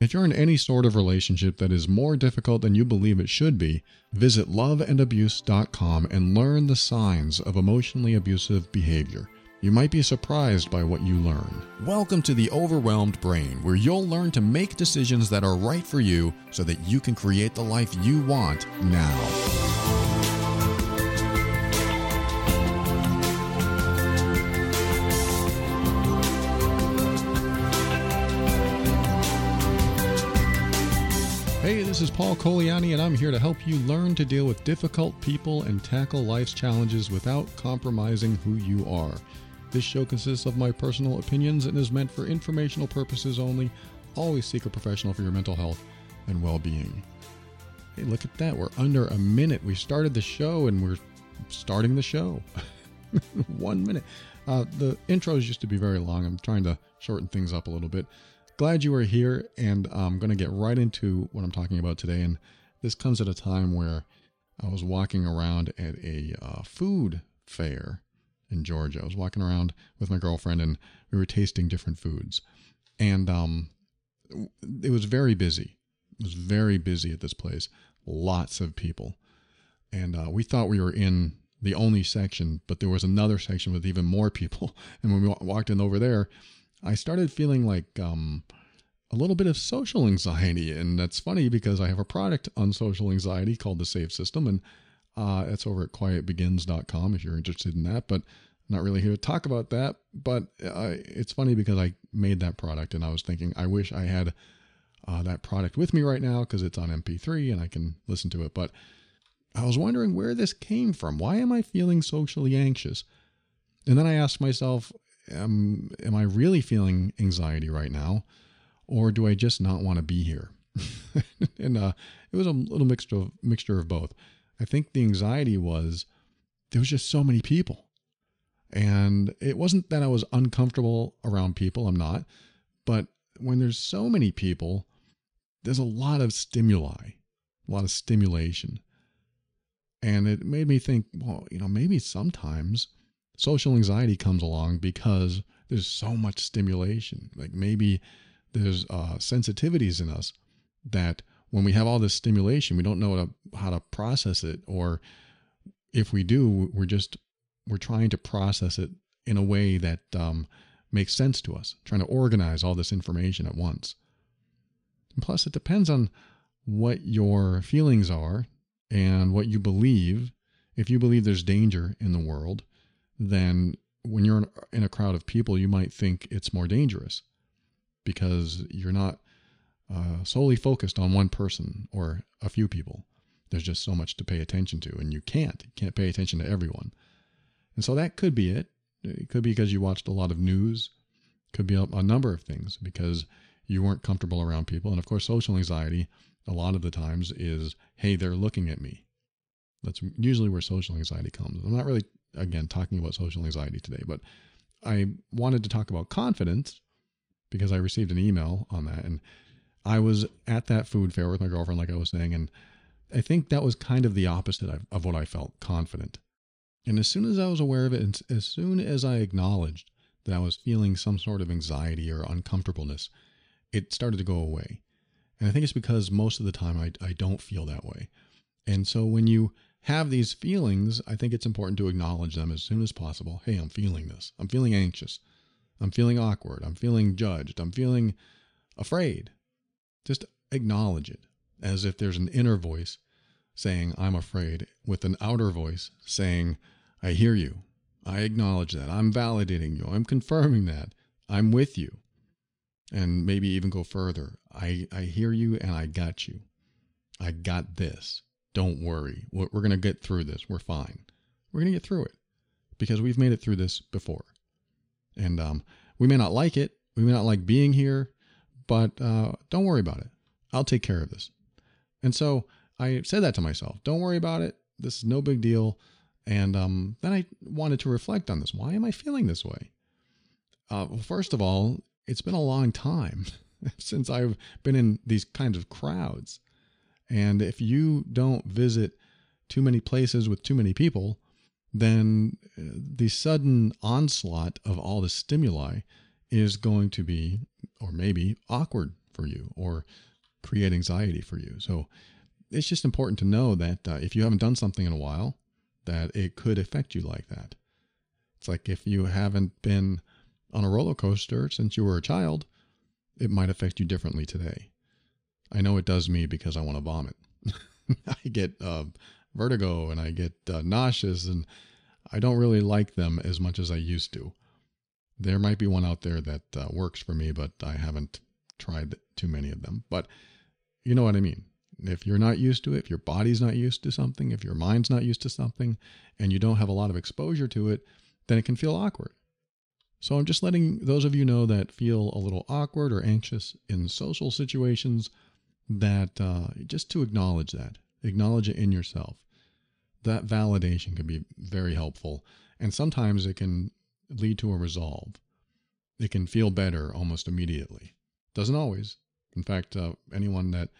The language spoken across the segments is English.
If you're in any sort of relationship that is more difficult than you believe it should be, visit loveandabuse.com and learn the signs of emotionally abusive behavior. You might be surprised by what you learn. Welcome to the Overwhelmed Brain, where you'll learn to make decisions that are right for you so that you can create the life you want now. This is Paul Colaianni, and I'm here to help you learn to deal with difficult people and tackle life's challenges without compromising who you are. This show consists of my personal opinions and is meant for informational purposes only. Always seek a professional for your mental health and well being. Hey, look at that. We're under a minute. We started the show and we're starting the show. One minute. Uh, the intros used to be very long. I'm trying to shorten things up a little bit glad you are here, and I'm going to get right into what I'm talking about today. And this comes at a time where I was walking around at a uh, food fair in Georgia. I was walking around with my girlfriend, and we were tasting different foods, and um, it was very busy. It was very busy at this place. Lots of people, and uh, we thought we were in the only section, but there was another section with even more people. And when we walked in over there, I started feeling like um, a little bit of social anxiety. And that's funny because I have a product on social anxiety called the Safe System. And uh, it's over at quietbegins.com if you're interested in that. But not really here to talk about that. But uh, it's funny because I made that product and I was thinking, I wish I had uh, that product with me right now because it's on MP3 and I can listen to it. But I was wondering where this came from. Why am I feeling socially anxious? And then I asked myself, am, am I really feeling anxiety right now? Or do I just not want to be here? and uh, it was a little mixture of, mixture of both. I think the anxiety was there was just so many people. And it wasn't that I was uncomfortable around people, I'm not. But when there's so many people, there's a lot of stimuli, a lot of stimulation. And it made me think, well, you know, maybe sometimes social anxiety comes along because there's so much stimulation. Like maybe there's uh, sensitivities in us that when we have all this stimulation, we don't know how to process it, or if we do, we're just we're trying to process it in a way that um, makes sense to us, trying to organize all this information at once. And plus, it depends on what your feelings are and what you believe. If you believe there's danger in the world, then when you're in a crowd of people, you might think it's more dangerous because you're not uh, solely focused on one person or a few people. There's just so much to pay attention to, and you can't. You can't pay attention to everyone. And so that could be it. It could be because you watched a lot of news. Could be a, a number of things because you weren't comfortable around people. And of course, social anxiety, a lot of the times, is hey, they're looking at me. That's usually where social anxiety comes. I'm not really again, talking about social anxiety today, but I wanted to talk about confidence because I received an email on that. And I was at that food fair with my girlfriend, like I was saying, and I think that was kind of the opposite of, of what I felt confident. And as soon as I was aware of it, and as soon as I acknowledged that I was feeling some sort of anxiety or uncomfortableness, it started to go away. And I think it's because most of the time I, I don't feel that way. And so when you have these feelings, I think it's important to acknowledge them as soon as possible. Hey, I'm feeling this. I'm feeling anxious. I'm feeling awkward. I'm feeling judged. I'm feeling afraid. Just acknowledge it as if there's an inner voice saying, I'm afraid, with an outer voice saying, I hear you. I acknowledge that. I'm validating you. I'm confirming that. I'm with you. And maybe even go further. I, I hear you and I got you. I got this. Don't worry. We're, going to get through this. We're fine. We're going to get through it because we've made it through this before. And um, we may not like it. We may not like being here, but uh, don't worry about it. I'll take care of this. And so I said that to myself. Don't worry about it. This is no big deal. And um, then I wanted to reflect on this. Why am I feeling this way? Uh, well, first of all, it's been a long time since I've been in these kinds of crowds. And if you don't visit too many places with too many people, then uh, the sudden onslaught of all the stimuli is going to be, or maybe, awkward for you or create anxiety for you. So it's just important to know that uh, if you haven't done something in a while, that it could affect you like that. It's like if you haven't been on a roller coaster since you were a child, it might affect you differently today. I know it does me because I want to vomit. I get uh, vertigo and I get uh, nauseous, and I don't really like them as much as I used to. There might be one out there that uh, works for me, but I haven't tried too many of them. But you know what I mean. If you're not used to it, if your body's not used to something, if your mind's not used to something, and you don't have a lot of exposure to it, then it can feel awkward. So I'm just letting those of you know that feel a little awkward or anxious in social situations that uh, just to acknowledge that, acknowledge it in yourself. That validation can be very helpful. And sometimes it can lead to a resolve. It can feel better almost immediately. Doesn't always. In fact, uh, anyone that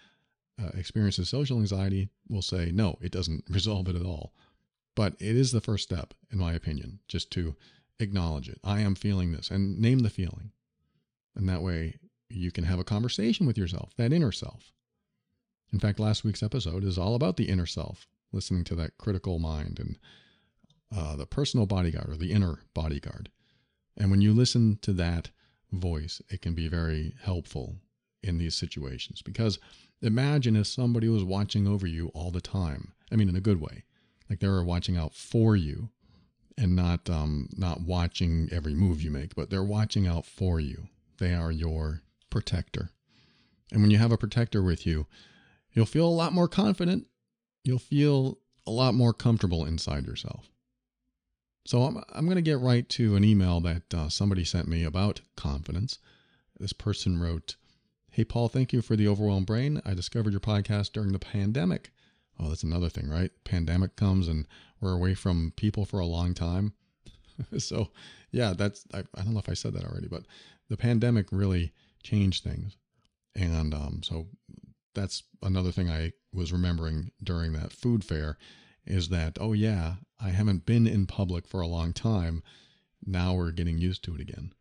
uh, experiences social anxiety will say, no, it doesn't resolve it at all. But it is the first step, in my opinion, just to acknowledge it. I am feeling this and name the feeling. And that way you can have a conversation with yourself, that inner self. In fact, last week's episode is all about the inner self, listening to that critical mind and uh, the personal bodyguard or the inner bodyguard. And when you listen to that voice, it can be very helpful in these situations because imagine if somebody was watching over you all the time. I mean, in a good way like they were watching out for you and not um, not watching every move you make, but they're watching out for you. They are your protector. And when you have a protector with you, you'll feel a lot more confident. You'll feel a lot more comfortable inside yourself. So I'm, I'm going to get right to an email that uh, somebody sent me about confidence. This person wrote, Hey, Paul, thank you for the overwhelmed brain. I discovered your podcast during the pandemic. Oh, that's another thing, right? Pandemic comes and we're away from people for a long time. so, yeah, that's, I, I, don't know if I said that already, but the pandemic really changed things. And um, so that's another thing I was remembering during that food fair is that, oh, yeah, I haven't been in public for a long time. Now we're getting used to it again.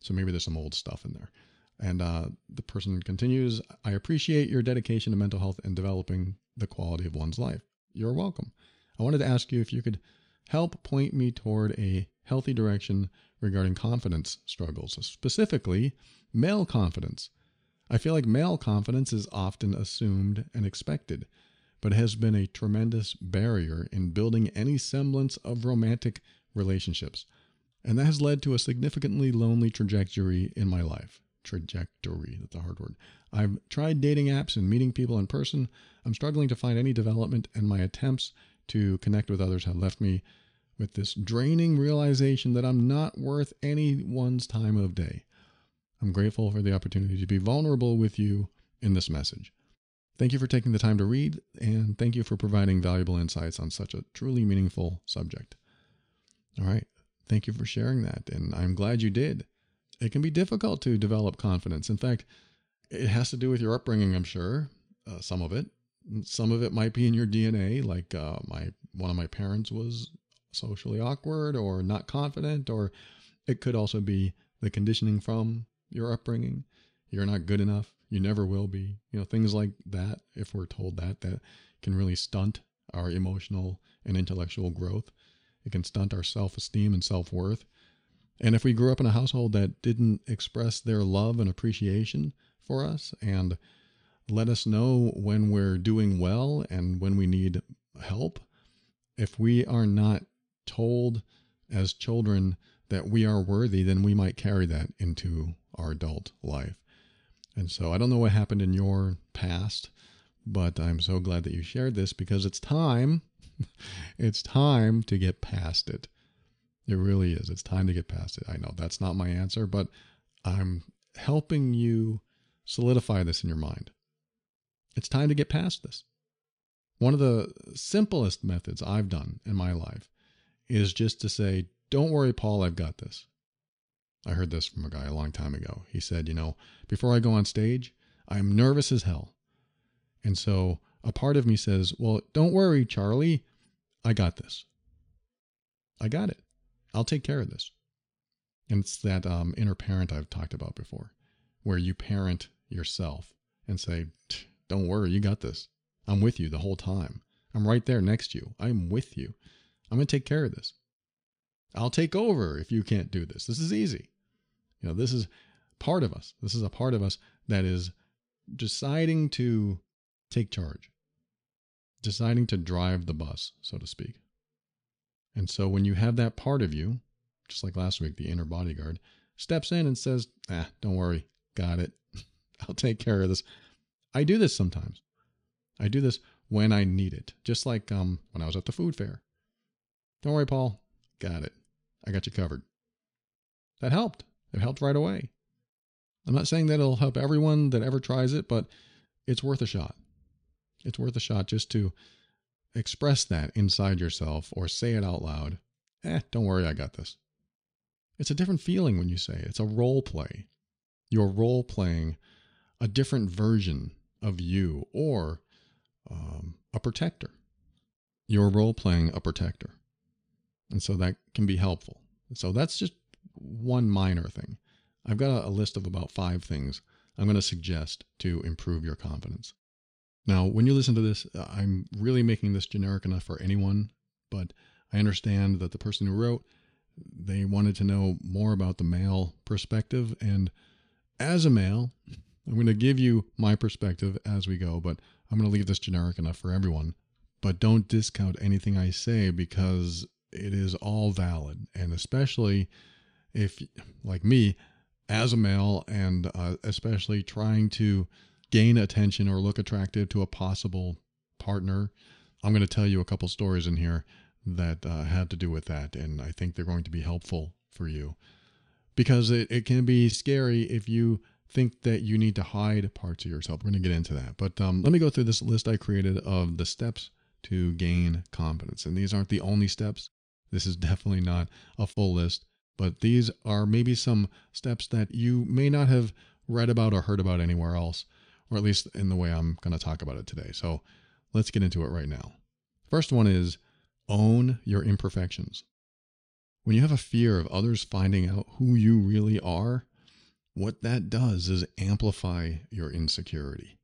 So maybe there's some old stuff in there. And uh, the person continues I appreciate your dedication to mental health and developing the quality of one's life. You're welcome. I wanted to ask you if you could help point me toward a healthy direction regarding confidence struggles, specifically male confidence. I feel like male confidence is often assumed and expected, but has been a tremendous barrier in building any semblance of romantic relationships. And that has led to a significantly lonely trajectory in my life trajectory. That's a hard word. I've tried dating apps and meeting people in person. I'm struggling to find any development, and my attempts to connect with others have left me with this draining realization that I'm not worth anyone's time of day. I'm grateful for the opportunity to be vulnerable with you in this message. Thank you for taking the time to read, and thank you for providing valuable insights on such a truly meaningful subject. All right. Thank you for sharing that, and I'm glad you did it can be difficult to develop confidence. In fact, it has to do with your upbringing, I'm sure. Uh, some of it, some of it might be in your DNA. Like uh, my one of my parents was socially awkward or not confident, or it could also be the conditioning from your upbringing. You're not good enough. You never will be. You know things like that. If we're told that, that can really stunt our emotional and intellectual growth. It can stunt our self esteem and self worth. And if we grew up in a household that didn't express their love and appreciation for us and let us know when we're doing well and when we need help, if we are not told as children that we are worthy, then we might carry that into our adult life. And so I don't know what happened in your past, but I'm so glad that you shared this because it's time. it's time to get past it. It really is. It's time to get past it. I know that's not my answer, but I'm helping you solidify this in your mind. It's time to get past this. One of the simplest methods I've done in my life is just to say, Don't worry, Paul, I've got this. I heard this from a guy a long time ago. He said, You know, before I go on stage, I'm nervous as hell. And so a part of me says, Well, don't worry, Charlie, I got this. I got it. I'll take care of this. And it's that um, inner parent I've talked about before, where you parent yourself and say, Don't worry, you got this. I'm with you the whole time. I'm right there next to you. I'm with you. I'm going to take care of this. I'll take over if you can't do this. This is easy. You know, this is part of us. This is a part of us that is deciding to take charge, deciding to drive the bus, so to speak. And so when you have that part of you, just like last week, the inner bodyguard steps in and says, Ah, don't worry, got it. I'll take care of this. I do this sometimes. I do this when I need it, just like um, when I was at the food fair. Don't worry, Paul, got it. I got you covered. That helped. It helped right away. I'm not saying that it'll help everyone that ever tries it, but it's worth a shot. It's worth a shot just to express that inside yourself or say it out loud. Eh, don't worry, I got this. It's a different feeling when you say it. It's a role play. You're role playing a different version of you or um, a protector. You're role playing a protector. And so that can be helpful. So that's just one minor thing. I've got a, a list of about five things I'm going to suggest to improve your confidence. Now, when you listen to this, uh, I'm really making this generic enough for anyone, but I understand that the person who wrote, they wanted to know more about the male perspective. And as a male, I'm going to give you my perspective as we go, but I'm going to leave this generic enough for everyone. But don't discount anything I say because it is all valid. And especially if, like me, as a male, and uh, especially trying to gain attention or look attractive to a possible partner, I'm going to tell you a couple stories in here that uh, had to do with that. And I think they're going to be helpful for you because it, it can be scary if you think that you need to hide parts of yourself. We're going to get into that. But um, let me go through this list I created of the steps to gain confidence. And these aren't the only steps. This is definitely not a full list. But these are maybe some steps that you may not have read about or heard about anywhere else, or at least in the way I'm going to talk about it today. So let's get into it right now. First one is own your imperfections. When you have a fear of others finding out who you really are, what that does is amplify your insecurity.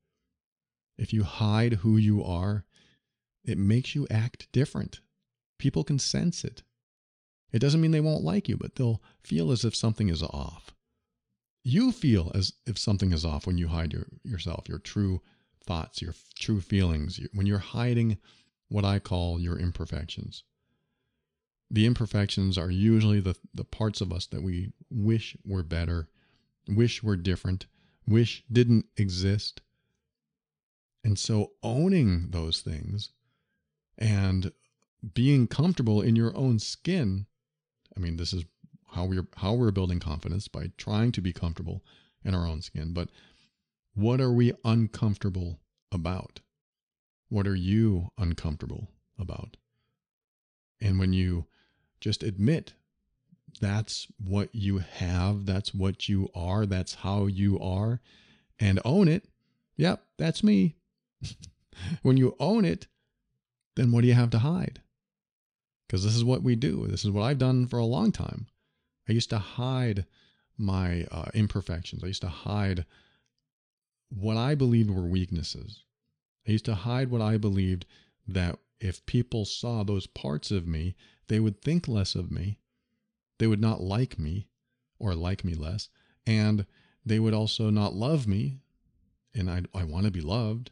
If you hide who you are, it makes you act different. People can sense it. It doesn't mean they won't like you, but they'll feel as if something is off. You feel as if something is off when you hide your, yourself, your true thoughts, your true feelings, when you're hiding what I call your imperfections. The imperfections are usually the, the parts of us that we wish were better, wish were different, wish didn't exist. And so owning those things and being comfortable in your own skin I mean, this is how we're how we're building confidence by trying to be comfortable in our own skin. But what are we uncomfortable about? What are you uncomfortable about? And when you just admit that's what you have, that's what you are, that's how you are, and own it, yep, that's me. when you own it, then what do you have to hide? Because this is what we do. This is what I've done for a long time. I used to hide my uh, imperfections. I used to hide what I believed were weaknesses. I used to hide what I believed that if people saw those parts of me, they would think less of me. They would not like me or like me less. And they would also not love me. And I, I want to be loved.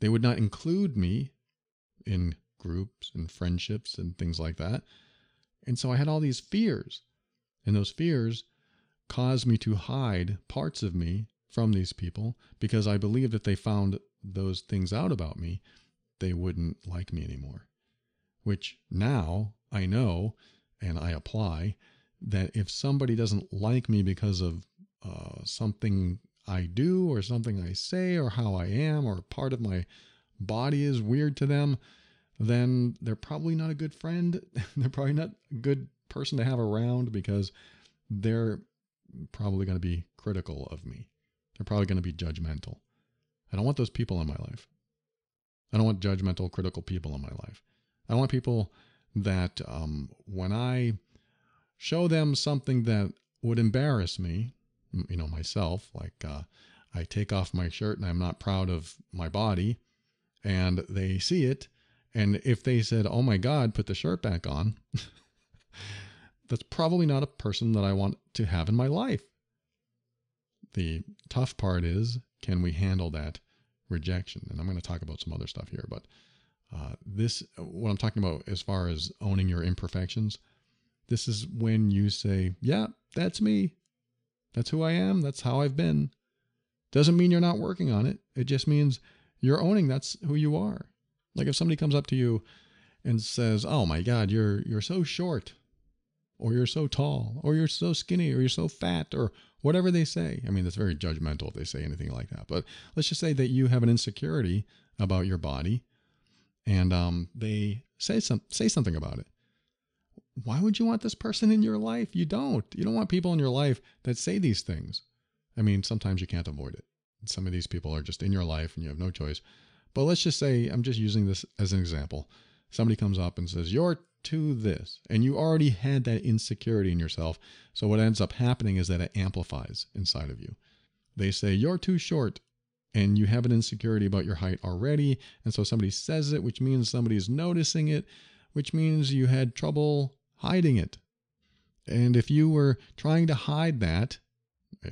They would not include me in groups and friendships and things like that. And so I had all these fears. And those fears caused me to hide parts of me from these people because I believed if they found those things out about me, they wouldn't like me anymore. Which now I know and I apply that if somebody doesn't like me because of uh, something I do or something I say or how I am or part of my body is weird to them, then they're probably not a good friend. they're probably not a good person to have around because they're probably going to be critical of me. They're probably going to be judgmental. I don't want those people in my life. I don't want judgmental, critical people in my life. I want people that um, when I show them something that would embarrass me, you know, myself, like uh, I take off my shirt and I'm not proud of my body, and they see it. And if they said, Oh my God, put the shirt back on, that's probably not a person that I want to have in my life. The tough part is, can we handle that rejection? And I'm going to talk about some other stuff here, but uh, this, what I'm talking about as far as owning your imperfections, this is when you say, Yeah, that's me. That's who I am. That's how I've been. Doesn't mean you're not working on it. It just means you're owning that's who you are. Like if somebody comes up to you and says, "Oh my god, you're you're so short." Or you're so tall, or you're so skinny, or you're so fat, or whatever they say. I mean, that's very judgmental if they say anything like that. But let's just say that you have an insecurity about your body, and um, they say some say something about it. Why would you want this person in your life? You don't. You don't want people in your life that say these things. I mean, sometimes you can't avoid it. Some of these people are just in your life and you have no choice. But let's just say, I'm just using this as an example. Somebody comes up and says, You're to this, and you already had that insecurity in yourself. So what ends up happening is that it amplifies inside of you. They say, You're too short, and you have an insecurity about your height already. And so somebody says it, which means somebody is noticing it, which means you had trouble hiding it. And if you were trying to hide that,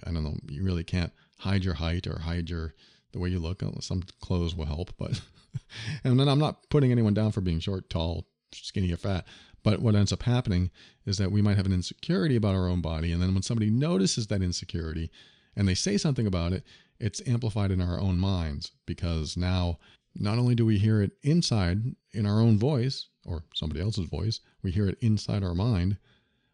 I don't know, you really can't hide your height or hide your the way you look. Uh, some clothes will help, but and then I'm not putting anyone down for being short, tall, skinny, or fat. But what ends up happening is that we might have an insecurity about our own body, and then when somebody notices that insecurity and they say something about it, it's amplified in our own minds because now not only do we hear it inside in our own voice or somebody else's voice, we hear it inside our mind,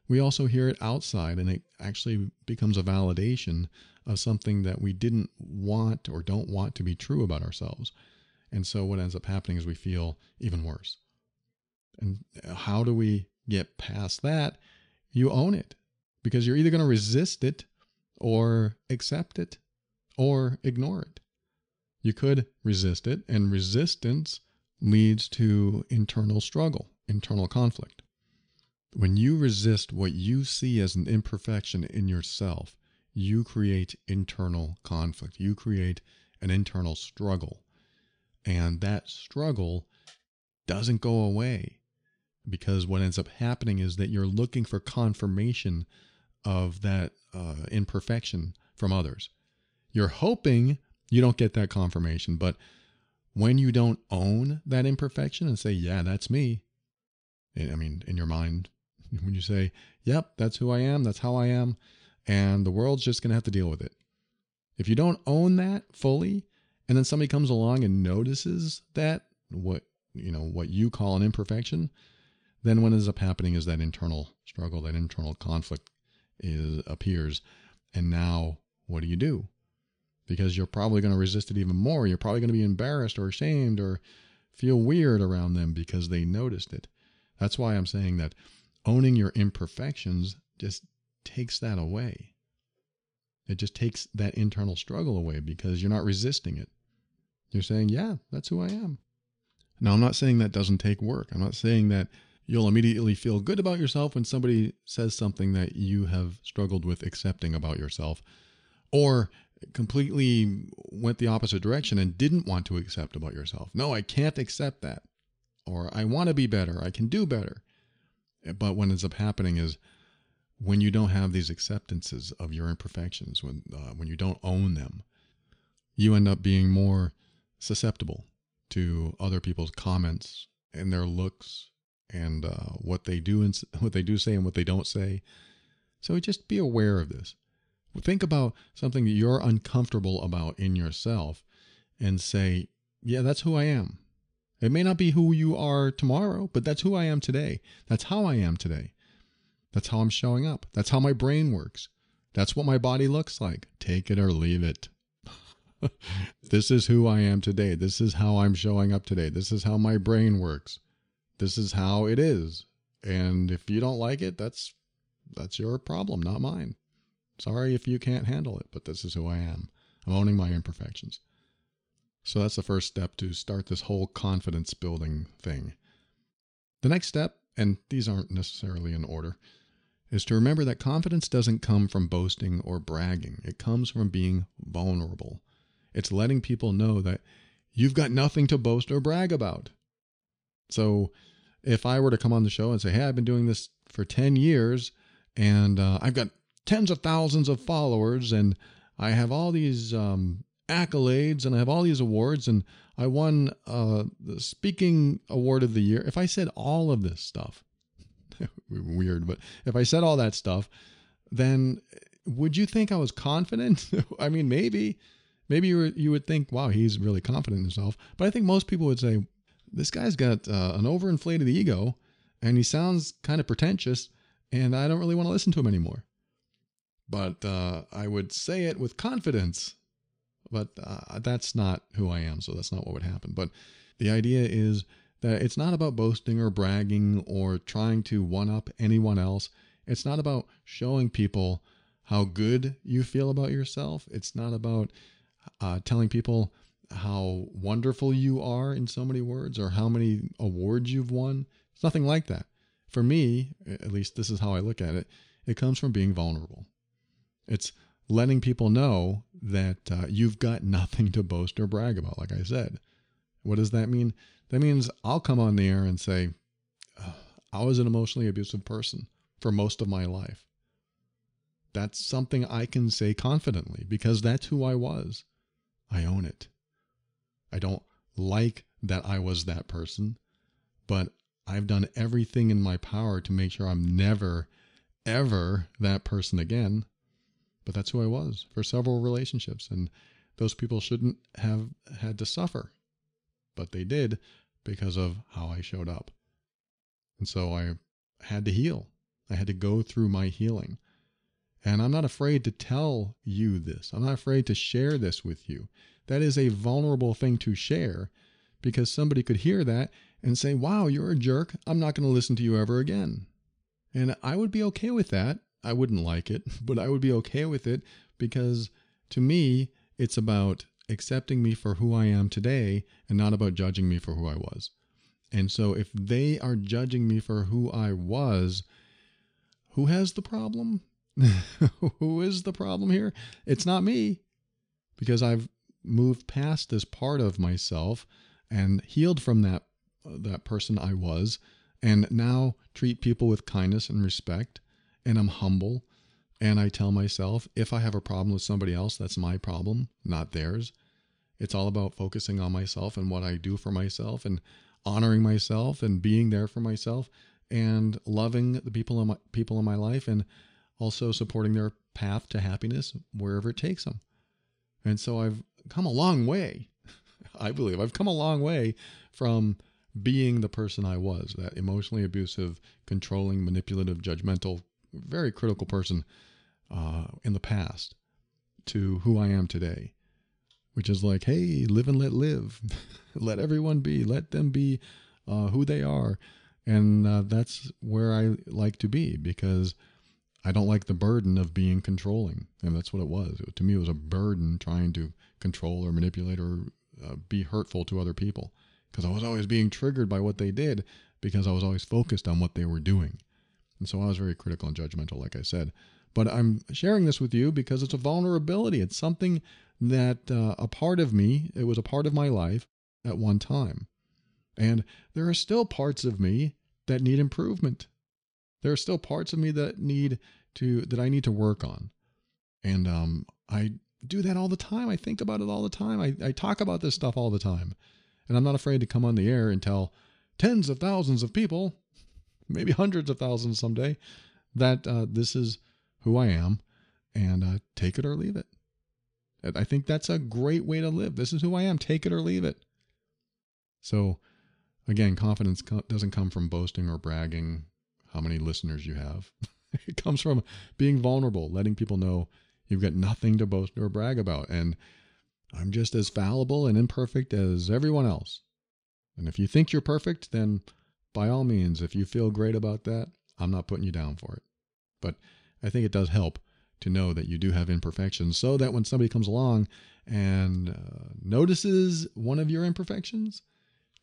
we also hear it outside, and it actually becomes a validation of something that we didn't want or don't want to be true about ourselves. And so what ends up happening is we feel even worse. And uh, how do we get past that? You own it because you're either going to resist it or accept it or ignore it. You could resist it, and resistance leads to internal struggle, internal conflict. When you resist what you see as an imperfection in yourself, you create internal conflict. You create an internal struggle. And that struggle doesn't go away because what ends up happening is that you're looking for confirmation of that uh, imperfection from others. You're hoping you don't get that confirmation, but when you don't own that imperfection and say, yeah, that's me, I mean, in your mind, when you say, yep, that's who I am, that's how I am, and the world's just going to have to deal with it. If you don't own that fully, and then somebody comes along and notices that, what, you know, what you call an imperfection, then what ends up happening is that internal struggle, that internal conflict is appears. And now what do you do? Because you're probably going to resist it even more. You're probably going to be embarrassed or ashamed or feel weird around them because they noticed it. That's why I'm saying that owning your imperfections just takes that away. It just takes that internal struggle away because you're not resisting it. You're saying, yeah, that's who I am. Now, I'm not saying that doesn't take work. I'm not saying that you'll immediately feel good about yourself when somebody says something that you have struggled with accepting about yourself or completely went the opposite direction and didn't want to accept about yourself. No, I can't accept that. Or I want to be better. I can do better. But what ends up happening is when you don't have these acceptances of your imperfections, when uh, when you don't own them, you end up being more susceptible to other people's comments and their looks and uh, what they do and what they do say and what they don't say. So just be aware of this. Think about something that you're uncomfortable about in yourself and say, "Yeah, that's who I am. It may not be who you are tomorrow, but that's who I am today. That's how I am today. That's how I'm showing up. That's how my brain works. That's what my body looks like. Take it or leave it. this is who I am today. This is how I'm showing up today. This is how my brain works. This is how it is. And if you don't like it, that's that's your problem, not mine. Sorry if you can't handle it, but this is who I am. I'm owning my imperfections. So that's the first step to start this whole confidence building thing. The next step, and these aren't necessarily in order, is to remember that confidence doesn't come from boasting or bragging. It comes from being vulnerable. It's letting people know that you've got nothing to boast or brag about. So if I were to come on the show and say, hey, I've been doing this for 10 years and uh, I've got tens of thousands of followers and I have all these um, accolades and I have all these awards and I won uh, the speaking award of the year. If I said all of this stuff, weird, but if I said all that stuff, then would you think I was confident? I mean, maybe, maybe you, were, you would think, wow, he's really confident in himself. But I think most people would say, this guy's got uh, an overinflated ego and he sounds kind of pretentious and I don't really want to listen to him anymore. But uh, I would say it with confidence but uh, that's not who I am, so that's not what would happen. But the idea is that it's not about boasting or bragging or trying to one up anyone else. It's not about showing people how good you feel about yourself. It's not about uh, telling people how wonderful you are in so many words or how many awards you've won. It's nothing like that. For me, at least this is how I look at it, it comes from being vulnerable. It's letting people know that uh, you've got nothing to boast or brag about, like I said. What does that mean? That means I'll come on the air and say, I was an emotionally abusive person for most of my life. That's something I can say confidently because that's who I was. I own it. I don't like that I was that person, but I've done everything in my power to make sure I'm never, ever that person again. But that's who I was for several relationships. And those people shouldn't have had to suffer, but they did because of how I showed up. And so I had to heal. I had to go through my healing. And I'm not afraid to tell you this. I'm not afraid to share this with you. That is a vulnerable thing to share because somebody could hear that and say, Wow, you're a jerk. I'm not going to listen to you ever again. And I would be okay with that I wouldn't like it, but I would be okay with it because to me, it's about accepting me for who I am today and not about judging me for who I was. And so if they are judging me for who I was, who has the problem? who is the problem here? It's not me because I've moved past this part of myself and healed from that that person I was and now treat people with kindness and respect and I'm humble and I tell myself if I have a problem with somebody else, that's my problem, not theirs. It's all about focusing on myself and what I do for myself and honoring myself and being there for myself and loving the people in my people in my life and also supporting their path to happiness wherever it takes them. And so I've come a long way. I believe I've come a long way from being the person I was, that emotionally abusive, controlling, manipulative, judgmental very critical person uh, in the past to who I am today, which is like, hey, live and let live, let everyone be, let them be uh, who they are, and uh, that's where I like to be because I don't like the burden of being controlling, and that's what it was. It, to me, it was a burden trying to control or manipulate or uh, be hurtful to other people because I was always being triggered by what they did because I was always focused on what they were doing. And so I was very critical and judgmental, like I said. But I'm sharing this with you because it's a vulnerability. It's something that uh, a part of me, it was a part of my life at one time. And there are still parts of me that need improvement. There are still parts of me that need to that I need to work on. And um, I do that all the time. I think about it all the time. I, I talk about this stuff all the time. And I'm not afraid to come on the air and tell tens of thousands of people maybe hundreds of thousands someday, that uh, this is who I am and uh, take it or leave it. I think that's a great way to live. This is who I am. Take it or leave it. So, again, confidence doesn't come from boasting or bragging how many listeners you have. it comes from being vulnerable, letting people know you've got nothing to boast or brag about. And I'm just as fallible and imperfect as everyone else. And if you think you're perfect, then by all means, if you feel great about that, I'm not putting you down for it. But I think it does help to know that you do have imperfections so that when somebody comes along and uh, notices one of your imperfections,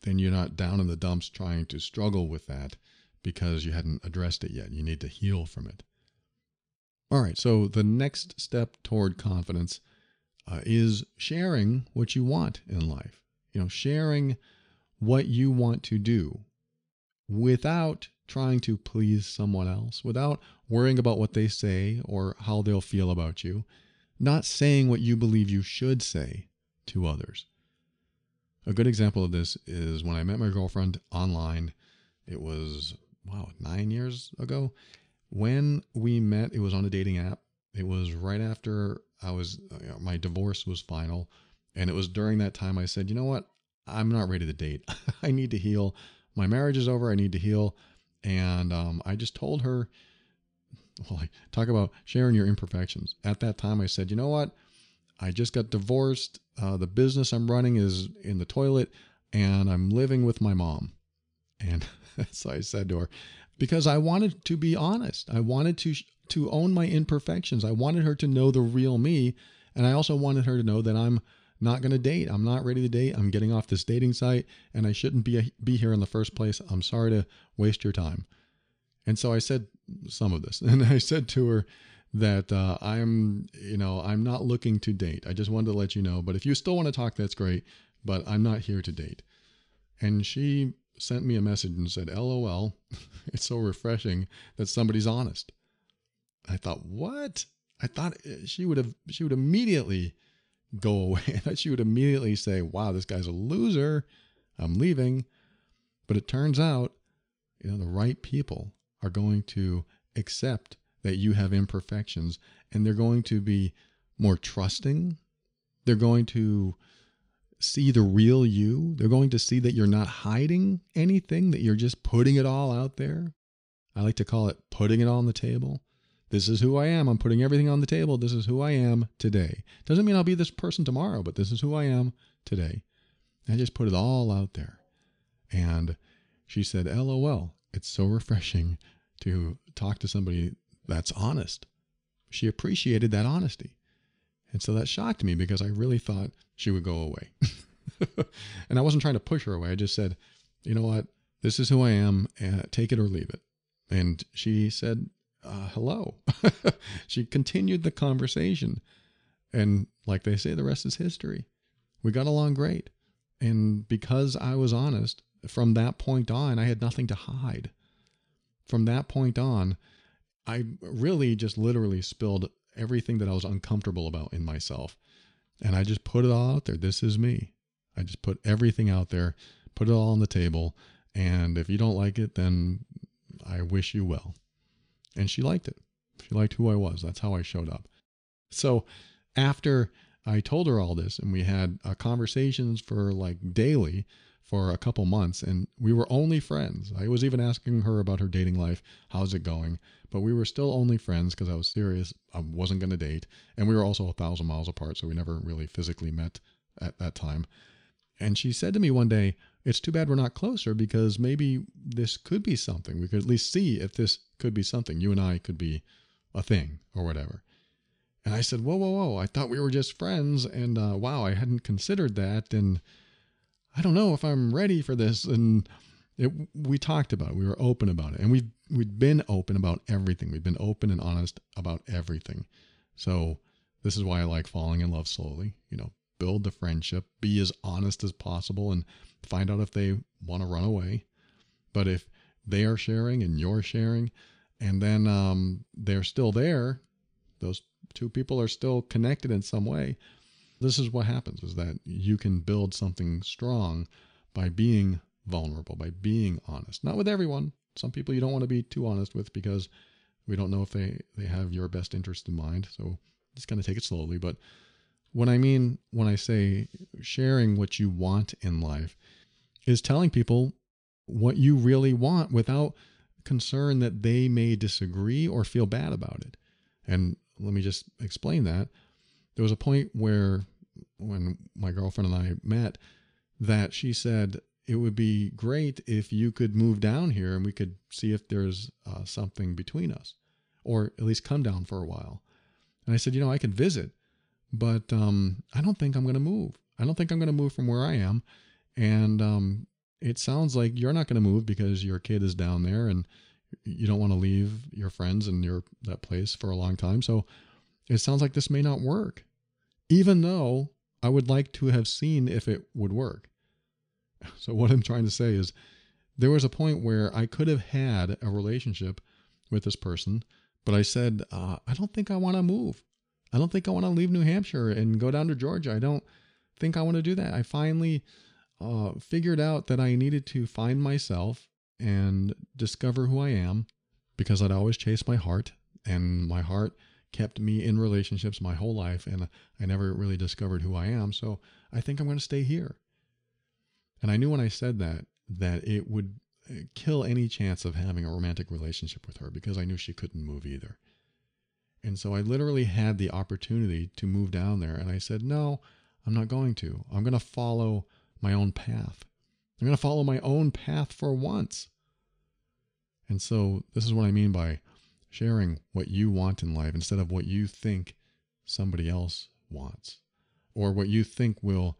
then you're not down in the dumps trying to struggle with that because you hadn't addressed it yet. You need to heal from it. All right, so the next step toward confidence uh, is sharing what you want in life. You know, sharing what you want to do without trying to please someone else, without worrying about what they say or how they'll feel about you, not saying what you believe you should say to others. A good example of this is when I met my girlfriend online. It was, wow, nine years ago. When we met, it was on a dating app. It was right after I was, you know, my divorce was final. And it was during that time I said, you know what? I'm not ready to date. I need to heal. My marriage is over. I need to heal. And um, I just told her, well, I talk about sharing your imperfections. At that time, I said, you know what? I just got divorced. Uh, the business I'm running is in the toilet, and I'm living with my mom. And so I said to her, because I wanted to be honest. I wanted to to own my imperfections. I wanted her to know the real me, and I also wanted her to know that I'm not going to date. I'm not ready to date. I'm getting off this dating site, and I shouldn't be be here in the first place. I'm sorry to waste your time. And so I said some of this, and I said to her, that uh, I'm, you know, I'm not looking to date. I just wanted to let you know. But if you still want to talk, that's great. But I'm not here to date. And she sent me a message and said, LOL, it's so refreshing that somebody's honest. I thought, what? I thought eh, she would have, she would immediately go away. Thought she would immediately say, wow, this guy's a loser. I'm leaving. But it turns out, you know, the right people are going to accept that you have imperfections and they're going to be more trusting. They're going to see the real you. They're going to see that you're not hiding anything, that you're just putting it all out there. I like to call it putting it on the table. This is who I am. I'm putting everything on the table. This is who I am today. Doesn't mean I'll be this person tomorrow, but this is who I am today. I just put it all out there. And she said, LOL, it's so refreshing to talk to somebody that's honest. She appreciated that honesty. And so that shocked me because I really thought she would go away. and I wasn't trying to push her away. I just said, you know what? This is who I am. Uh, take it or leave it. And she said, uh, hello. she continued the conversation. And like they say, the rest is history. We got along great. And because I was honest, from that point on, I had nothing to hide. From that point on, I really just literally spilled everything that I was uncomfortable about in myself. And I just put it all out there. This is me. I just put everything out there, put it all on the table. And if you don't like it, then I wish you well. And she liked it. She liked who I was. That's how I showed up. So after I told her all this and we had uh, conversations for like daily, for a couple months and we were only friends. I was even asking her about her dating life. How's it going? But we were still only friends because I was serious. I wasn't going to date. And we were also a thousand miles apart. So we never really physically met at that time. And she said to me one day, It's too bad we're not closer because maybe this could be something. We could at least see if this could be something. You and I could be a thing or whatever. And I said, Whoa, whoa, whoa. I thought we were just friends. And uh, wow, I hadn't considered that. And I don't know if I'm ready for this. And it, we talked about it. We were open about it. And we've, we've been open about everything. We've been open and honest about everything. So this is why I like falling in love slowly. You know, build the friendship, be as honest as possible, and find out if they want to run away. But if they are sharing and you're sharing, and then um, they're still there, those two people are still connected in some way, this is what happens is that you can build something strong by being vulnerable, by being honest. Not with everyone. Some people you don't want to be too honest with because we don't know if they, they have your best interest in mind. So just kind of take it slowly. But what I mean when I say sharing what you want in life is telling people what you really want without concern that they may disagree or feel bad about it. And let me just explain that. There was a point where when my girlfriend and I met that she said it would be great if you could move down here and we could see if there's uh, something between us or at least come down for a while. And I said, you know, I could visit, but um, I don't think I'm going to move. I don't think I'm going to move from where I am. And um, it sounds like you're not going to move because your kid is down there and you don't want to leave your friends and your that place for a long time. So it sounds like this may not work, even though I would like to have seen if it would work. So what I'm trying to say is there was a point where I could have had a relationship with this person, but I said, uh, I don't think I want to move. I don't think I want to leave New Hampshire and go down to Georgia. I don't think I want to do that. I finally uh, figured out that I needed to find myself and discover who I am because I'd always chased my heart, and my heart kept me in relationships my whole life, and I never really discovered who I am. So I think I'm going to stay here. And I knew when I said that that it would uh, kill any chance of having a romantic relationship with her because I knew she couldn't move either. And so I literally had the opportunity to move down there, and I said, No, I'm not going to. I'm going to follow my own path. I'm going to follow my own path for once. And so, this is what I mean by sharing what you want in life instead of what you think somebody else wants or what you think will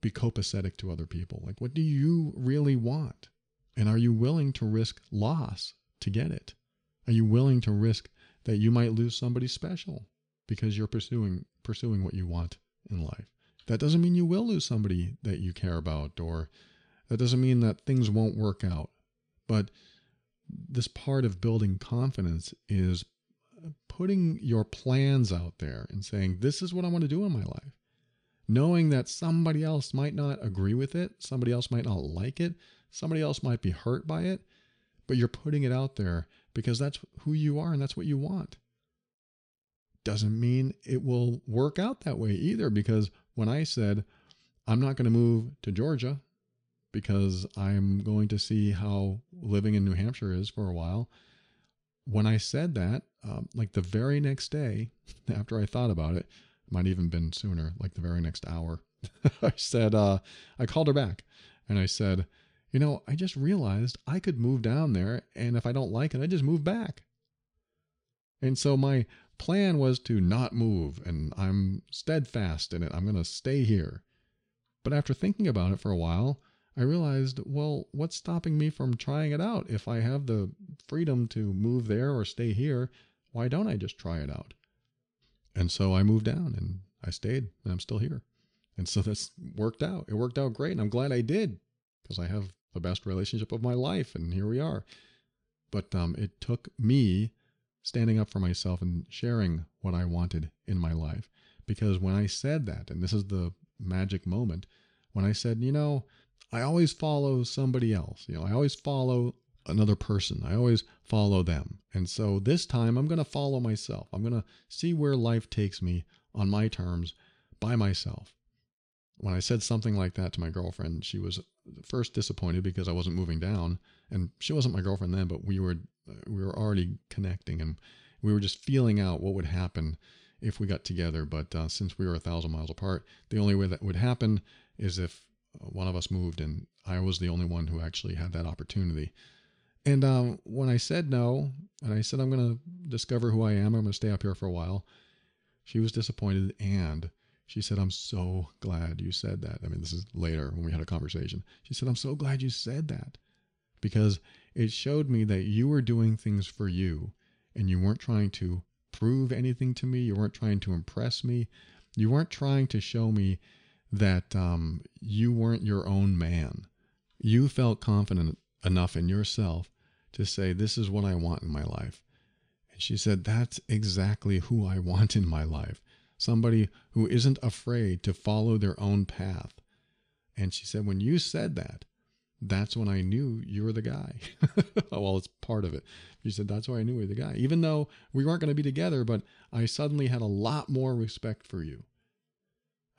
be copacetic to other people. Like, what do you really want? And are you willing to risk loss to get it? Are you willing to risk that you might lose somebody special because you're pursuing pursuing what you want in life? That doesn't mean you will lose somebody that you care about, or that doesn't mean that things won't work out. But this part of building confidence is putting your plans out there and saying, This is what I want to do in my life. Knowing that somebody else might not agree with it, somebody else might not like it, somebody else might be hurt by it, but you're putting it out there because that's who you are and that's what you want. Doesn't mean it will work out that way either, because when I said, I'm not going to move to Georgia because I'm going to see how living in New Hampshire is for a while. When I said that, um, like the very next day after I thought about it, might even been sooner, like the very next hour, I said, uh, I called her back and I said, you know, I just realized I could move down there and if I don't like it, I just move back. And so my plan was to not move, and I'm steadfast in it. I'm going to stay here. But after thinking about it for a while, I realized, well, what's stopping me from trying it out? If I have the freedom to move there or stay here, why don't I just try it out? And so I moved down and I stayed and I'm still here. And so this worked out. It worked out great. And I'm glad I did because I have the best relationship of my life. And here we are. But um, it took me standing up for myself and sharing what I wanted in my life. Because when I said that, and this is the magic moment, when I said, you know, I always follow somebody else, you know, I always follow another person, I always follow them. And so this time I'm going to follow myself. I'm going to see where life takes me on my terms by myself. When I said something like that to my girlfriend, she was first disappointed because I wasn't moving down. And she wasn't my girlfriend then, but we were we were already connecting and we were just feeling out what would happen if we got together. But uh, since we were a thousand miles apart, the only way that would happen is if uh, one of us moved, and I was the only one who actually had that opportunity. And um, when I said no, and I said I'm going to discover who I am, I'm going to stay up here for a while, she was disappointed and she said, I'm so glad you said that. I mean, this is later when we had a conversation. She said, I'm so glad you said that because it showed me that you were doing things for you and you weren't trying to prove anything to me. You weren't trying to impress me. You weren't trying to show me that um, you weren't your own man. You felt confident enough in yourself to say, This is what I want in my life. And she said, That's exactly who I want in my life. Somebody who isn't afraid to follow their own path. And she said, When you said that, that's when I knew you were the guy. well, it's part of it. She said, That's why I knew you were the guy. Even though we weren't going to be together, but I suddenly had a lot more respect for you.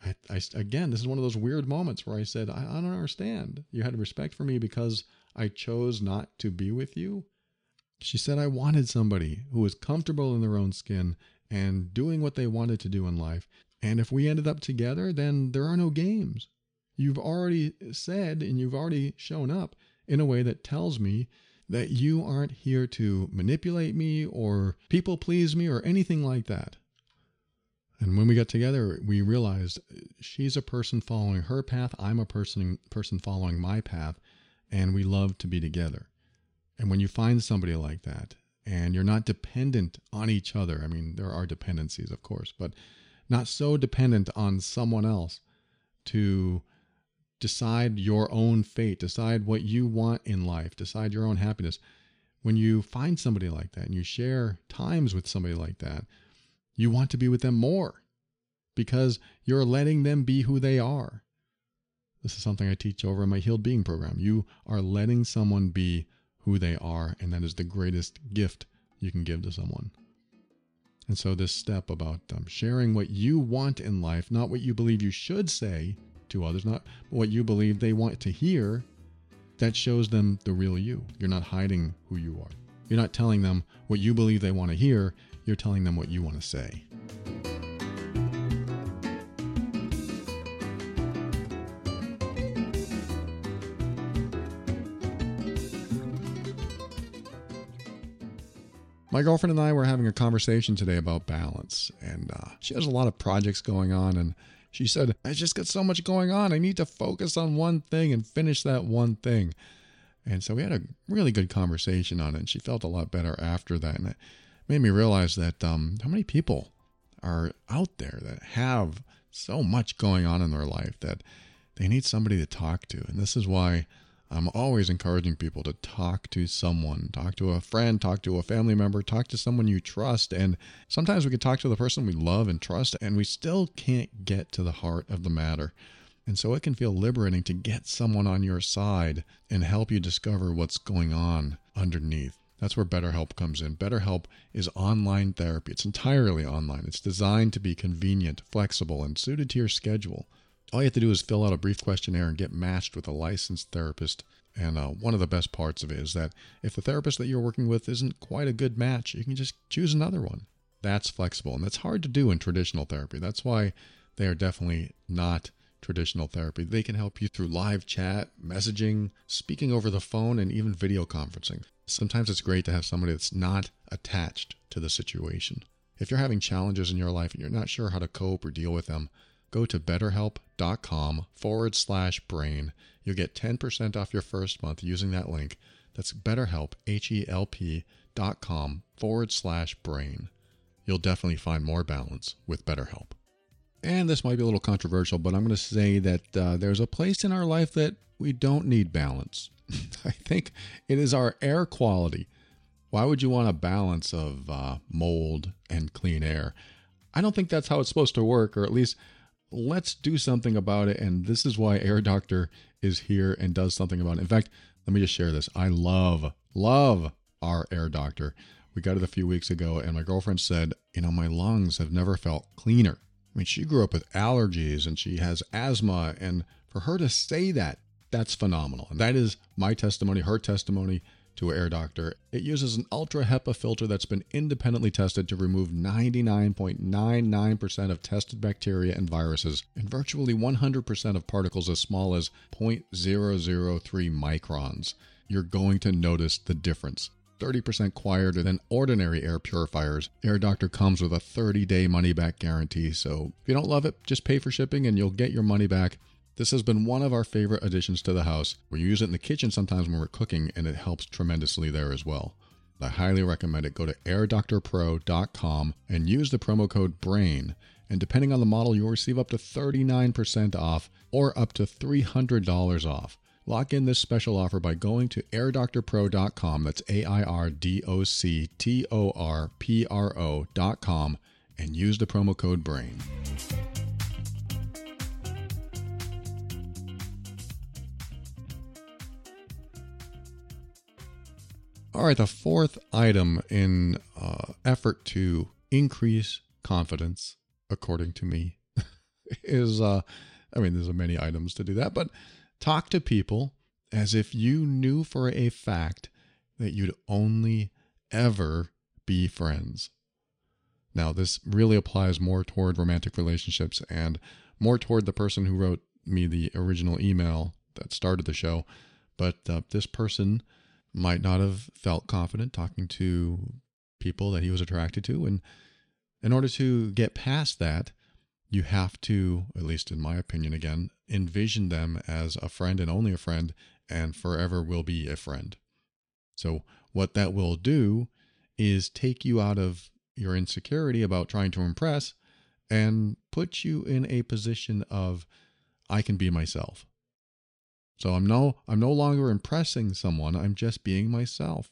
I, I, again, this is one of those weird moments where I said, I, I don't understand. You had respect for me because I chose not to be with you. She said, I wanted somebody who was comfortable in their own skin and doing what they wanted to do in life. And if we ended up together, then there are no games. You've already said and you've already shown up in a way that tells me that you aren't here to manipulate me or people please me or anything like that. And when we got together, we realized she's a person following her path, I'm a person person following my path, and we love to be together. And when you find somebody like that, and you're not dependent on each other, I mean, there are dependencies, of course, but not so dependent on someone else to decide your own fate, decide what you want in life, decide your own happiness. When you find somebody like that and you share times with somebody like that, you want to be with them more because you're letting them be who they are. This is something I teach over in my Healed Being program. You are letting someone be who they are, and that is the greatest gift you can give to someone. And so, this step about um, sharing what you want in life, not what you believe you should say to others, not what you believe they want to hear, that shows them the real you. You're not hiding who you are. You're not telling them what you believe they want to hear, you're telling them what you want to say. My girlfriend and I were having a conversation today about balance, and uh, she has a lot of projects going on. And she said, I just got so much going on. I need to focus on one thing and finish that one thing. And so we had a really good conversation on it, and she felt a lot better after that. And it made me realize that um, how many people are out there that have so much going on in their life that they need somebody to talk to. And this is why I'm always encouraging people to talk to someone, talk to a friend, talk to a family member, talk to someone you trust. And sometimes we can talk to the person we love and trust, and we still can't get to the heart of the matter. And so it can feel liberating to get someone on your side and help you discover what's going on underneath. That's where BetterHelp comes in. BetterHelp is online therapy. It's entirely online. It's designed to be convenient, flexible, and suited to your schedule all you have to do is fill out a brief questionnaire and get matched with a licensed therapist. And uh, one of the best parts of it is that if the therapist that you're working with isn't quite a good match, you can just choose another one. That's flexible, and that's hard to do in traditional therapy. That's why they are definitely not traditional therapy. They can help you through live chat, messaging, speaking over the phone, and even video conferencing. Sometimes it's great to have somebody that's not attached to the situation. If you're having challenges in your life and you're not sure how to cope or deal with them, go to betterhelp.com forward slash brain. You'll get 10% off your first month using that link. That's betterhelp, H-E-L-P dot com forward slash brain. You'll definitely find more balance with BetterHelp. And this might be a little controversial, but I'm going to say that uh, there's a place in our life that we don't need balance. I think it is our air quality. Why would you want a balance of uh, mold and clean air? I don't think that's how it's supposed to work, or at least let's do something about it. And this is why Air Doctor is here and does something about it. In fact, let me just share this. I love, love our Air Doctor. We got it a few weeks ago, and my girlfriend said, You know, my lungs have never felt cleaner. I mean, she grew up with allergies and she has asthma. And for her to say that, that's phenomenal. And that is my testimony, her testimony to Air Doctor. It uses an ultra HEPA filter that's been independently tested to remove 99.99% of tested bacteria and viruses and virtually 100% of particles as small as 0.003 microns. You're going to notice the difference. 30% quieter than ordinary air purifiers. Air Doctor comes with a 30 day money back guarantee, so if you don't love it, just pay for shipping and you'll get your money back. This has been one of our favorite additions to the house. We use it in the kitchen sometimes when we're cooking, and it helps tremendously there as well. I highly recommend it. Go to airdoctorpro.com and use the promo code BRAIN. And depending on the model, you'll receive up to 39% off or up to $300 off. Lock in this special offer by going to airdoctorpro.com. That's A I R D O C T O R P R O.com and use the promo code BRAIN. All right, the fourth item in uh, effort to increase confidence, according to me, is uh, I mean, there's many items to do that, but talk to people as if you knew for a fact that you'd only ever be friends. Now, this really applies more toward romantic relationships and more toward the person who wrote me the original email that started the show. But uh, this person might not have felt confident talking to people that he was attracted to. And in order to get past that, you have to, at least in my opinion, again, envision them as a friend and only a friend and forever will be a friend. So, what that will do is take you out of your insecurity about trying to impress and put you in a position of I can be myself. So I'm no I'm no longer impressing someone, I'm just being myself.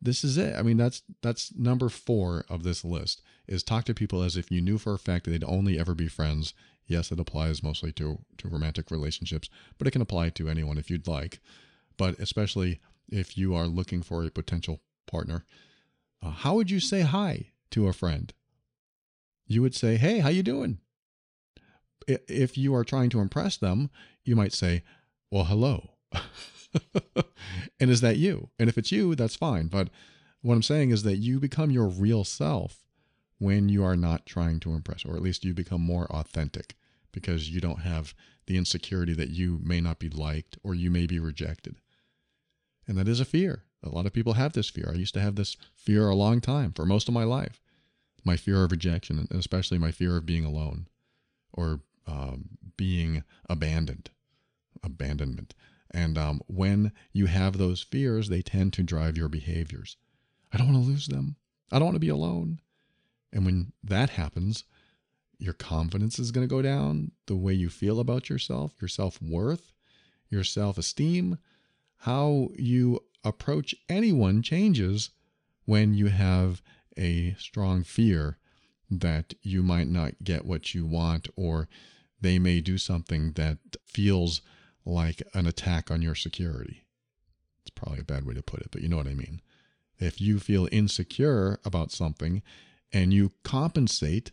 This is it. I mean that's that's number 4 of this list is talk to people as if you knew for a fact that they'd only ever be friends. Yes, it applies mostly to to romantic relationships, but it can apply to anyone if you'd like. But especially if you are looking for a potential partner, uh, how would you say hi to a friend? You would say, "Hey, how you doing?" If you are trying to impress them, you might say, "Well, hello." and is that you? And if it's you, that's fine. But what I'm saying is that you become your real self when you are not trying to impress, or at least you become more authentic because you don't have the insecurity that you may not be liked or you may be rejected. And that is a fear. A lot of people have this fear. I used to have this fear a long time, for most of my life. My fear of rejection, and especially my fear of being alone or um, being abandoned, abandonment. And um, when you have those fears, they tend to drive your behaviors. I don't want to lose them. I don't want to be alone. And when that happens, your confidence is going to go down, the way you feel about yourself, your self worth, your self esteem, how you approach anyone changes when you have a strong fear that you might not get what you want or they may do something that feels like an attack on your security. It's probably a bad way to put it, but you know what I mean. If you feel insecure about something and you compensate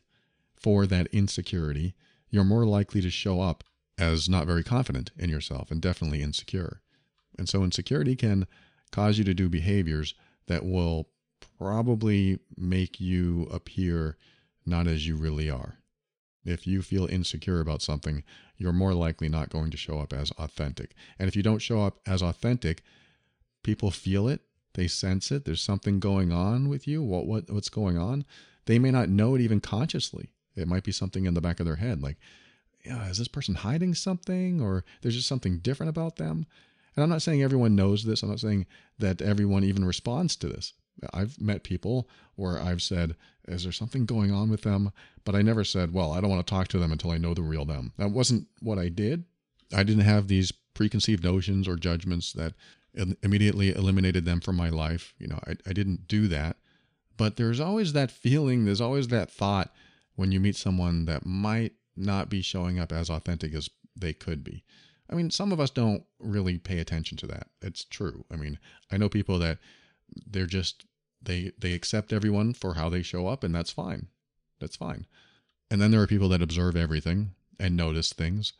for that insecurity, you're more likely to show up as not very confident in yourself and definitely insecure. And so insecurity can cause you to do behaviors that will probably make you appear not as you really are. If you feel insecure about something, you're more likely not going to show up as authentic. And if you don't show up as authentic, people feel it, they sense it, there's something going on with you. What what what's going on? They may not know it even consciously. It might be something in the back of their head like, yeah, is this person hiding something or there's just something different about them? And I'm not saying everyone knows this. I'm not saying that everyone even responds to this. I've met people where I've said, Is there something going on with them? But I never said, Well, I don't want to talk to them until I know the real them. That wasn't what I did. I didn't have these preconceived notions or judgments that immediately eliminated them from my life. You know, I, I didn't do that. But there's always that feeling, there's always that thought when you meet someone that might not be showing up as authentic as they could be. I mean, some of us don't really pay attention to that. It's true. I mean, I know people that they're just they they accept everyone for how they show up and that's fine. That's fine. And then there are people that observe everything and notice things.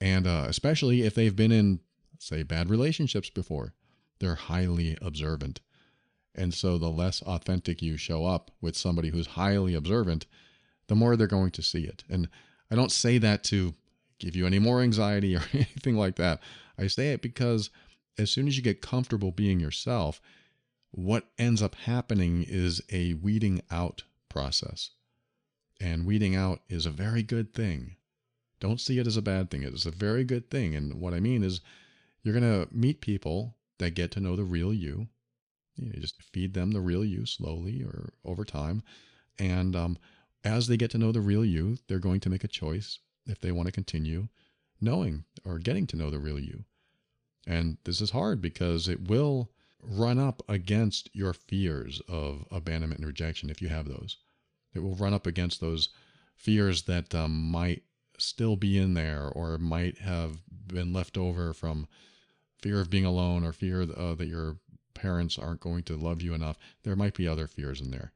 And uh, especially if they've been in say bad relationships before they're highly observant. And so the less authentic you show up with somebody who's highly observant the more they're going to see it. And i don't say that to give you any more anxiety or anything like that. I say it because as soon as you get comfortable being yourself what ends up happening is a weeding out process. And weeding out is a very good thing. Don't see it as a bad thing. It is a very good thing. And what I mean is, you're going to meet people that get to know the real you. You just feed them the real you slowly or over time. And um, as they get to know the real you, they're going to make a choice if they want to continue knowing or getting to know the real you. And this is hard because it will run up against your fears of abandonment and rejection if you have those. It will run up against those fears that um, might still be in there or might have been left over from fear of being alone or fear uh, that your parents aren't going to love you enough. There might be other fears in there.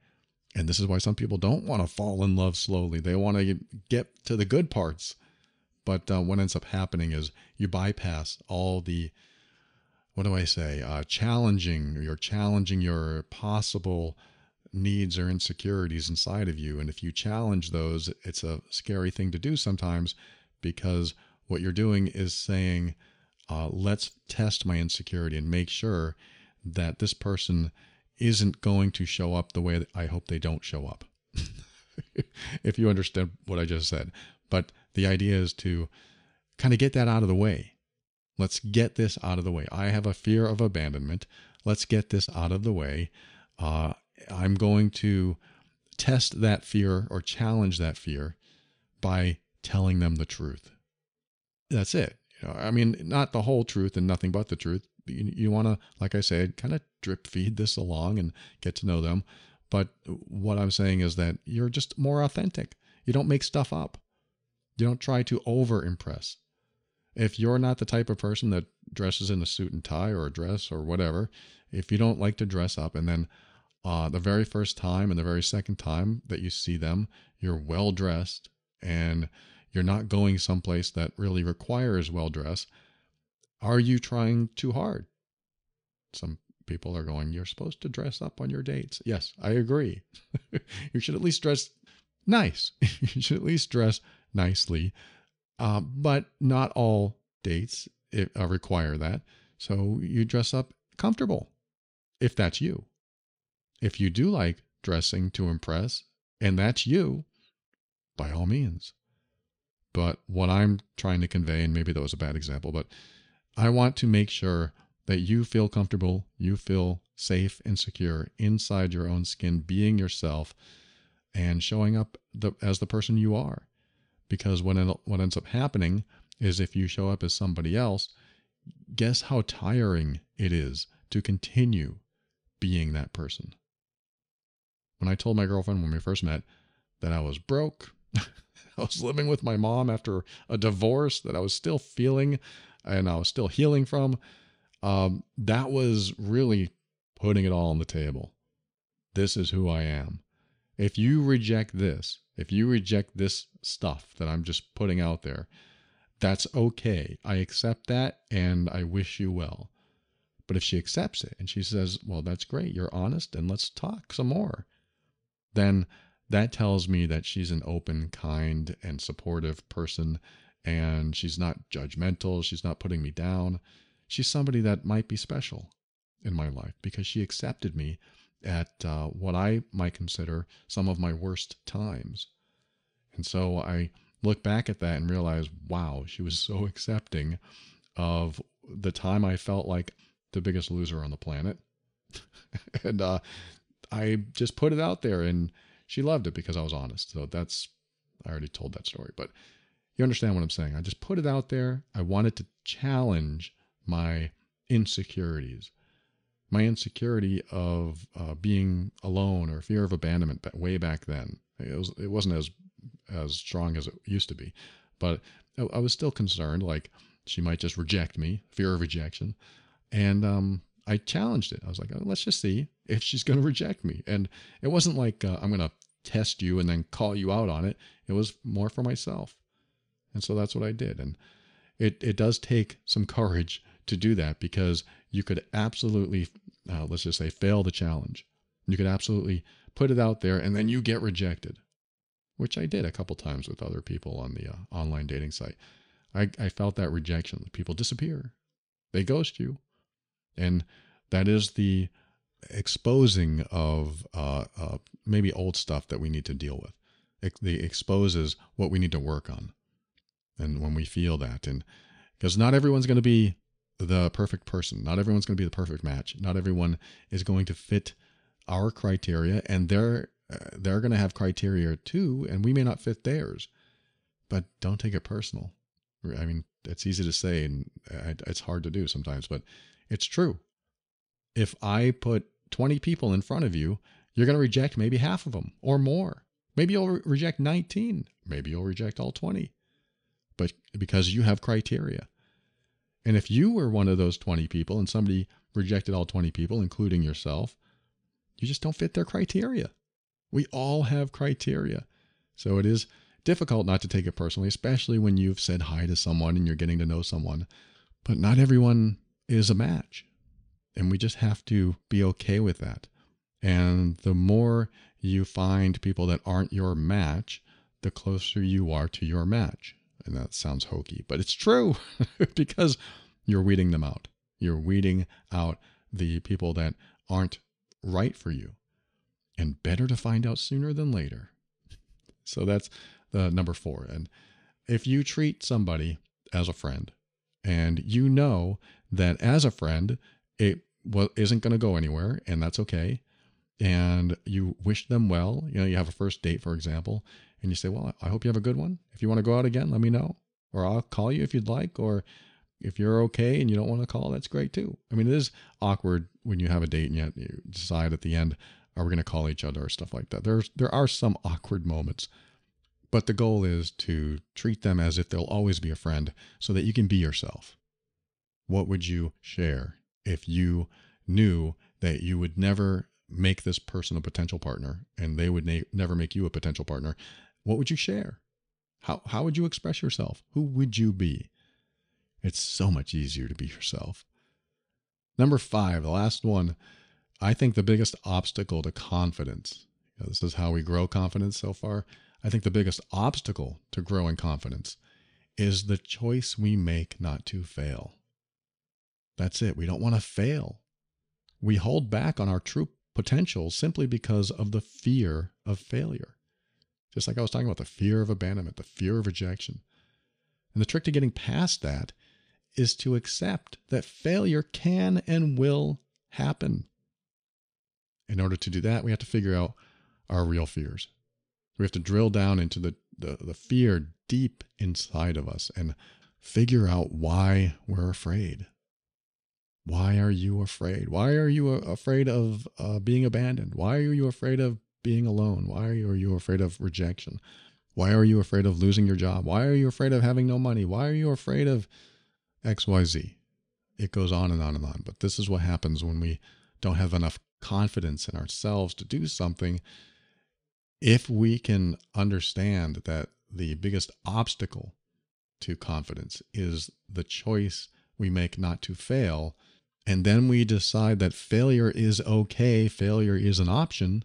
And this is why some people don't want to fall in love slowly. They want to get to the good parts. But uh, what ends up happening is you bypass all the what do I say? Uh, challenging. You're challenging your possible needs or insecurities inside of you. And if you challenge those, it's a scary thing to do sometimes because what you're doing is saying, uh, let's test my insecurity and make sure that this person isn't going to show up the way that I hope they don't show up. if you understand what I just said. But the idea is to kind of get that out of the way Let's get this out of the way. I have a fear of abandonment. Let's get this out of the way. Uh, I'm going to test that fear or challenge that fear by telling them the truth. That's it. You know, I mean, not the whole truth and nothing but the truth. You, you want to, like I said, kind of drip feed this along and get to know them. But what I'm saying is that you're just more authentic. You don't make stuff up. You don't try to over impress. If you're not the type of person that dresses in a suit and tie or a dress or whatever, if you don't like to dress up and then uh, the very first time and the very second time that you see them, you're well dressed and you're not going someplace that really requires well dress, are you trying too hard? Some people are going, You're supposed to dress up on your dates. Yes, I agree. you should at least dress nice. you should at least dress nicely. Uh, but not all dates uh, require that. So you dress up comfortable if that's you. If you do like dressing to impress and that's you, by all means. But what I'm trying to convey, and maybe that was a bad example, but I want to make sure that you feel comfortable, you feel safe and secure inside your own skin, being yourself and showing up the, as the person you are. Because what, what ends up happening is if you show up as somebody else, guess how tiring it is to continue being that person. When I told my girlfriend when we first met that I was broke, I was living with my mom after a divorce that I was still feeling and I was still healing from. Um, that was really putting it all on the table. This is who I am. If you reject this, if you reject this stuff that I'm just putting out there, that's okay. I accept that and I wish you well. But if she accepts it and she says, Well, that's great, you're honest, and let's talk some more, then that tells me that she's an open, kind, and supportive person. And she's not judgmental. She's not putting me down. She's somebody that might be special in my life because she accepted me at uh, what I might consider some of my worst times. And so I look back at that and realize, wow, she was so accepting of the time I felt like the biggest loser on the planet. and uh, I just put it out there and she loved it because I was honest. So that's, I already told that story, but you understand what I'm saying. I just put it out there. I wanted to challenge my insecurities, my insecurity of uh, being alone or fear of abandonment way back then. It, was, it wasn't as, as strong as it used to be, but I, I was still concerned, like she might just reject me, fear of rejection. And um, I challenged it. I was like, oh, let's just see if she's going to reject me. And it wasn't like uh, I'm going to test you and then call you out on it. It was more for myself. And so that's what I did. And it, it does take some courage to do that because you could absolutely, uh, let's just say, fail the challenge. You could absolutely put it out there and then you get rejected, which I did a couple times with other people on the uh, online dating site. I, I felt that rejection. People disappear, they ghost you. And that is the exposing of uh, uh, maybe old stuff that we need to deal with. It, the exposes what we need to work on. And when we feel that, and because not everyone's going to be the perfect person, not everyone's going to be the perfect match, not everyone is going to fit our criteria, and they're uh, they're going to have criteria too, and we may not fit theirs. But don't take it personal. I mean, it's easy to say, and uh, it's hard to do sometimes, but it's true. If I put 20 people in front of you, you're going to reject maybe half of them or more. Maybe you'll re- reject 19. Maybe you'll reject all 20. But because you have criteria. And if you were one of those 20 people and somebody rejected all 20 people, including yourself, you just don't fit their criteria. We all have criteria. So it is difficult not to take it personally, especially when you've said hi to someone and you're getting to know someone. But not everyone is a match. And we just have to be okay with that. And the more you find people that aren't your match, the closer you are to your match. And that sounds hokey, but it's true because you're weeding them out. You're weeding out the people that aren't right for you. And better to find out sooner than later. So that's the number four. And if you treat somebody as a friend, and you know that as a friend, it well, isn't going to go anywhere, and that's okay. And you wish them well. You know, you have a first date, for example, and you say, Well, I hope you have a good one. If you want to go out again, let me know. Or I'll call you if you'd like. Or if you're okay and you don't want to call, that's great too. I mean, it is awkward when you have a date and yet you decide at the end, are we going to call each other or stuff like that. There's there are some awkward moments. But the goal is to treat them as if they'll always be a friend so that you can be yourself. What would you share if you knew that you would never make this person a potential partner and they would na- never make you a potential partner? What would you share? How, how would you express yourself? Who would you be? It's so much easier to be yourself. Number five, the last one, I think the biggest obstacle to confidence. You know, this is how we grow confidence so far. I think the biggest obstacle to growing confidence is the choice we make not to fail. That's it. We don't want to fail. We hold back on our true potential simply because of the fear of failure. Just like I was talking about the fear of abandonment, the fear of rejection. And the trick to getting past that is to accept that failure can and will happen. In order to do that, we have to figure out our real fears. We have to drill down into the, the, the fear deep inside of us and figure out why we're afraid. Why are you afraid? Why are you afraid of uh, being abandoned? Why are you afraid of being alone? Why are you afraid of rejection? Why are you afraid of losing your job? Why are you afraid of having no money? Why are you afraid of XYZ? It goes on and on and on. But this is what happens when we don't have enough confidence in ourselves to do something if we can understand that the biggest obstacle to confidence is the choice we make not to fail, and then we decide that failure is okay, failure is an option,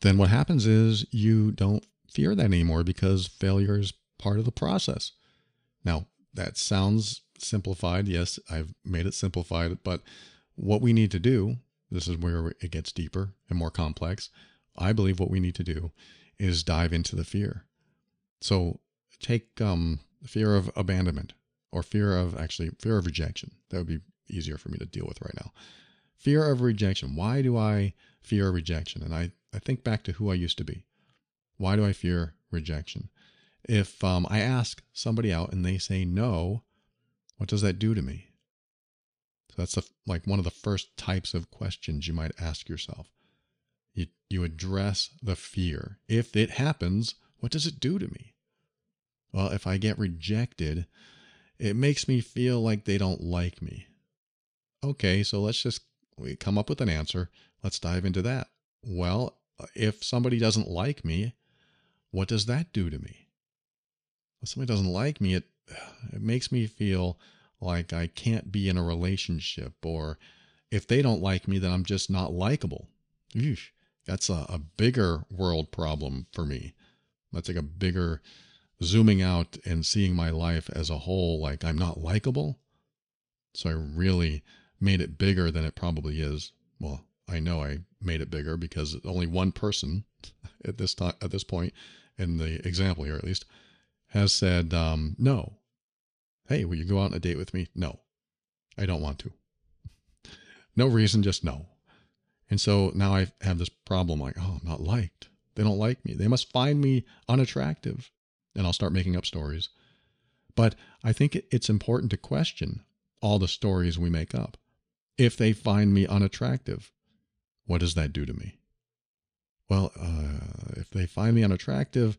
then what happens is you don't fear that anymore because failure is part of the process. Now, that sounds simplified. Yes, I've made it simplified, but what we need to do, this is where it gets deeper and more complex I believe what we need to do is dive into the fear. So take um, fear of abandonment or fear of actually fear of rejection. That would be easier for me to deal with right now. Fear of rejection. Why do I fear rejection? And I, I think back to who I used to be. Why do I fear rejection? If um, I ask somebody out and they say no, what does that do to me? So that's like one of the first types of questions you might ask yourself. You, you address the fear. If it happens, what does it do to me? Well, if I get rejected, it makes me feel like they don't like me. Okay, so let's just we come up with an answer. Let's dive into that. Well, Uh, if somebody doesn't like me, what does that do to me? If somebody doesn't like me, it it makes me feel like I can't be in a relationship or if they don't like me, then I'm just not likable. Eesh. That's a, a bigger world problem for me. That's like a bigger zooming out and seeing my life as a whole, like I'm not likable. So I really made it bigger than it probably is. Well, I know I made it bigger because only one person at this time, at this point, in the example here at least, has said um, no. Hey, will you go out on a date with me? No, I don't want to. No reason, just no. And so now I have this problem like, oh, I'm not liked. They don't like me. They must find me unattractive. And I'll start making up stories. But I think it's important to question all the stories we make up. If they find me unattractive, what does that do to me? Well, uh, if they find me unattractive,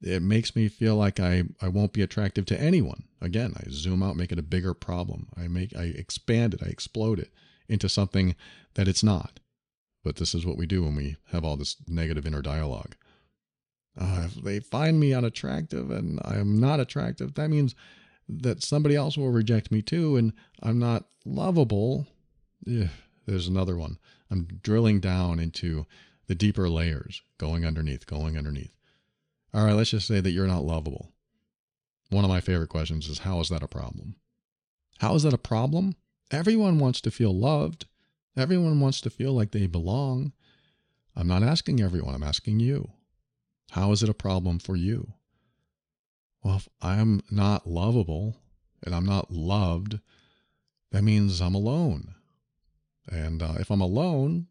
it makes me feel like I, I won't be attractive to anyone. Again, I zoom out, make it a bigger problem. I make I expand it, I explode it into something that it's not. But this is what we do when we have all this negative inner dialogue. Uh, if they find me unattractive and I'm not attractive, that means that somebody else will reject me too, and I'm not lovable. Yeah, there's another one. I'm drilling down into the deeper layers, going underneath, going underneath. All right, let's just say that you're not lovable. One of my favorite questions is how is that a problem? How is that a problem? Everyone wants to feel loved. Everyone wants to feel like they belong. I'm not asking everyone, I'm asking you. How is it a problem for you? Well, if I'm not lovable, and I'm not loved, that means I'm alone. And uh, if I'm alone,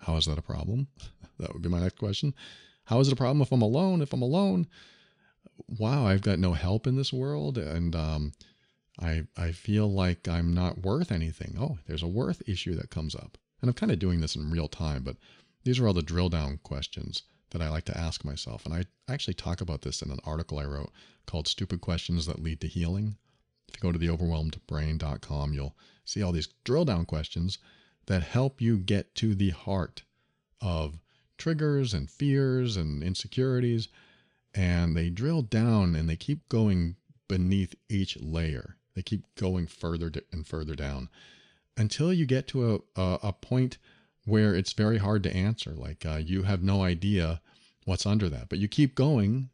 how is that a problem? that would be my next question. How is it a problem if I'm alone? If I'm alone, wow, I've got no help in this world, and um, I I feel like I'm not worth anything. Oh, there's a worth issue that comes up, and I'm kind of doing this in real time, but these are all the drill down questions that I like to ask myself, and I actually talk about this in an article I wrote called "Stupid Questions That Lead to Healing." If you go to theoverwhelmedbrain.com, you'll see all these drill down questions that help you get to the heart of triggers and fears and insecurities. And they drill down and they keep going beneath each layer. They keep going further and further down until you get to a, a, a point where it's very hard to answer. Like uh, you have no idea what's under that, but you keep going,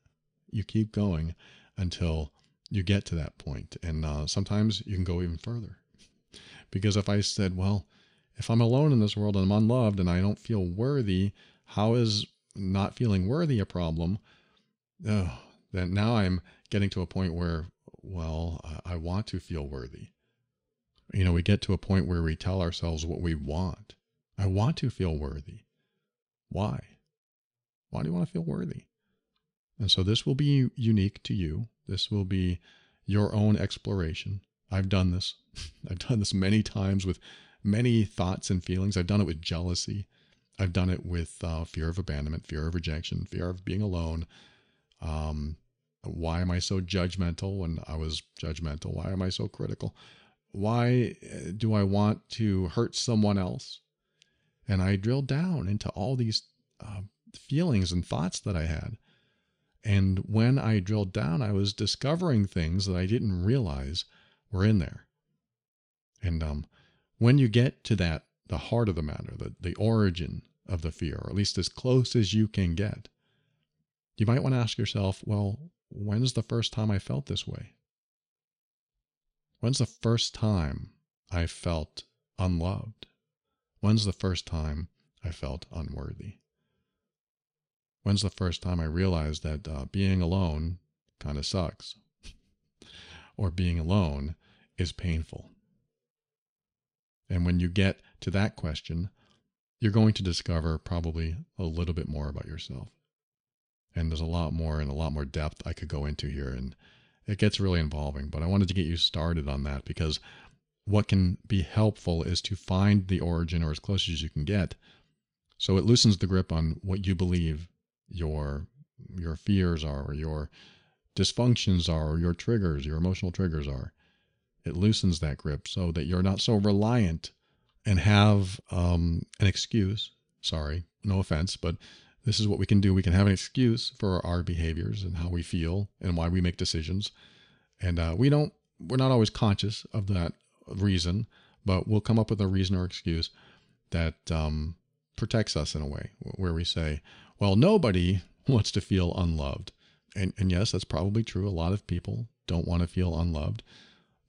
you keep going until you get to that point. And uh, sometimes you can go even further. Because if I said, well, if I'm alone in this world and I'm unloved and I don't feel worthy, how is not feeling worthy a problem? Oh, then now I'm getting to a point where, well, I want to feel worthy. You know, we get to a point where we tell ourselves what we want. I want to feel worthy. Why? Why do you want to feel worthy? And so this will be unique to you. This will be your own exploration. I've done this. I've done this many times with many thoughts and feelings. I've done it with jealousy. I've done it with uh, fear of abandonment, fear of rejection, fear of being alone. Um, why am I so judgmental when I was judgmental? Why am I so critical? Why uh, do I want to hurt someone else? And I drilled down into all these uh, feelings and thoughts that I had. And when I drilled down, I was discovering things that I didn't realize were in there. And um, when you get to that, the heart of the matter, the, the origin of the fear, or at least as close as you can get, you might want to ask yourself, well, when's the first time I felt this way? When's the first time I felt unloved? When's the first time I felt unworthy? When's the first time I realized that uh, being alone kind of sucks? or being alone is painful? And when you get to that question, you're going to discover probably a little bit more about yourself. And there's a lot more and a lot more depth I could go into here. And it gets really involving. But I wanted to get you started on that because what can be helpful is to find the origin or as close as you can get. So it loosens the grip on what you believe your your fears are or your dysfunctions are or your triggers your emotional triggers are it loosens that grip so that you're not so reliant and have um, an excuse sorry no offense but this is what we can do we can have an excuse for our behaviors and how we feel and why we make decisions and uh, we don't we're not always conscious of that reason but we'll come up with a reason or excuse that um, protects us in a way where we say well, nobody wants to feel unloved. And, and yes, that's probably true. A lot of people don't want to feel unloved.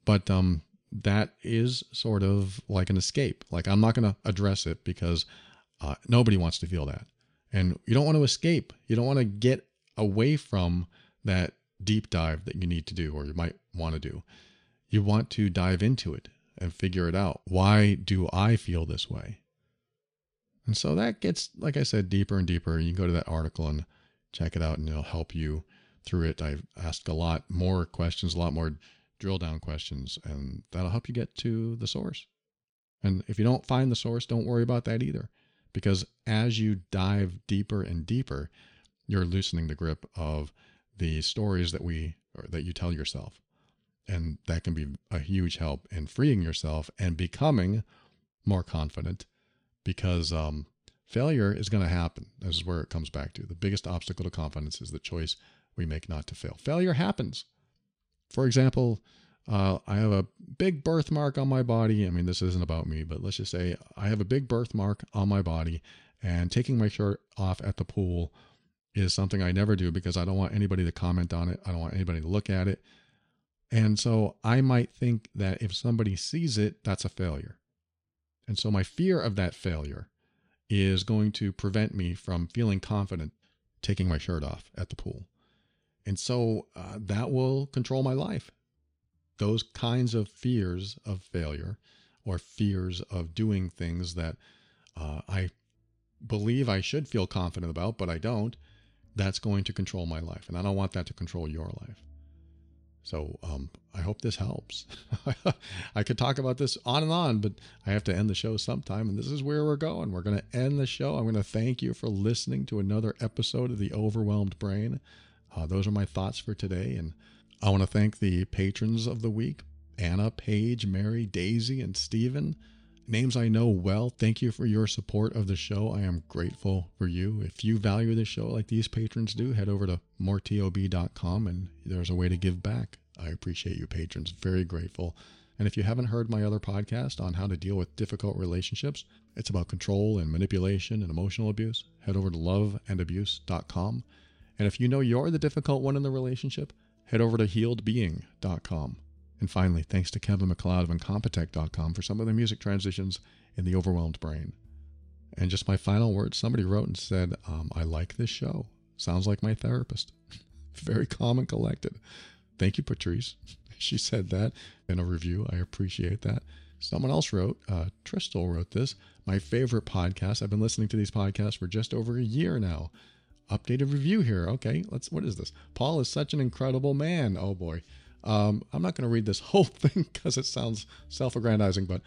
But um, that is sort of like an escape. Like, I'm not going to address it because uh, nobody wants to feel that. And you don't want to escape. You don't want to get away from that deep dive that you need to do or you might want to do. You want to dive into it and figure it out. Why do I feel this way? And so that gets, like I said, deeper and deeper. You can go to that article and check it out, and it'll help you through it. I've asked a lot more questions, a lot more drill down questions, and that'll help you get to the source. And if you don't find the source, don't worry about that either, because as you dive deeper and deeper, you're loosening the grip of the stories that we that you tell yourself. And that can be a huge help in freeing yourself and becoming more confident because um, failure is going to happen. This is where it comes back to. The biggest obstacle to confidence is the choice we make not to fail. Failure happens. For example, uh, I have a big birthmark on my body. I mean, this isn't about me, but let's just say I have a big birthmark on my body, and taking my shirt off at the pool is something I never do because I don't want anybody to comment on it. I don't want anybody to look at it. And so I might think that if somebody sees it, that's a failure. And so my fear of that failure is going to prevent me from feeling confident taking my shirt off at the pool. And so uh, that will control my life. those kinds of fears of failure or fears of doing things that uh, I believe I should feel confident about, but I don't, that's going to control my life. And I don't want that to control your life. So um, I hope this helps. I could talk about this on and on, but I have to end the show sometime. And this is where we're going. We're going to end the show. I'm going to thank you for listening to another episode of The Overwhelmed Brain. Uh, those are my thoughts for today. And I want to thank the patrons of the week Anna, Paige, Mary, Daisy, and Stephen. Names I know well. Thank you for your support of the show. I am grateful for you. If you value the show like these patrons do, head over to moretob.com and there's a way to give back. I appreciate you, patrons. Very grateful. And if you haven't heard my other podcast on how to deal with difficult relationships, it's about control and manipulation and emotional abuse. Head over to loveandabuse.com. And if you know you're the difficult one in the relationship, head over to healedbeing.com. And finally, thanks to Kevin MacLeod of Incompetech.com for some of the music transitions in The Overwhelmed Brain. And just my final words somebody wrote and said, um, I like this show. Sounds like my therapist. Very calm and collected. Thank you, Patrice. She said that in a review. I appreciate that. Someone else wrote, uh, Tristel wrote this, my favorite podcast. I've been listening to these podcasts for just over a year now. Updated review here. Okay, let's, what is this? Paul is such an incredible man. Oh boy. Um, I'm not going to read this whole thing because it sounds self aggrandizing, but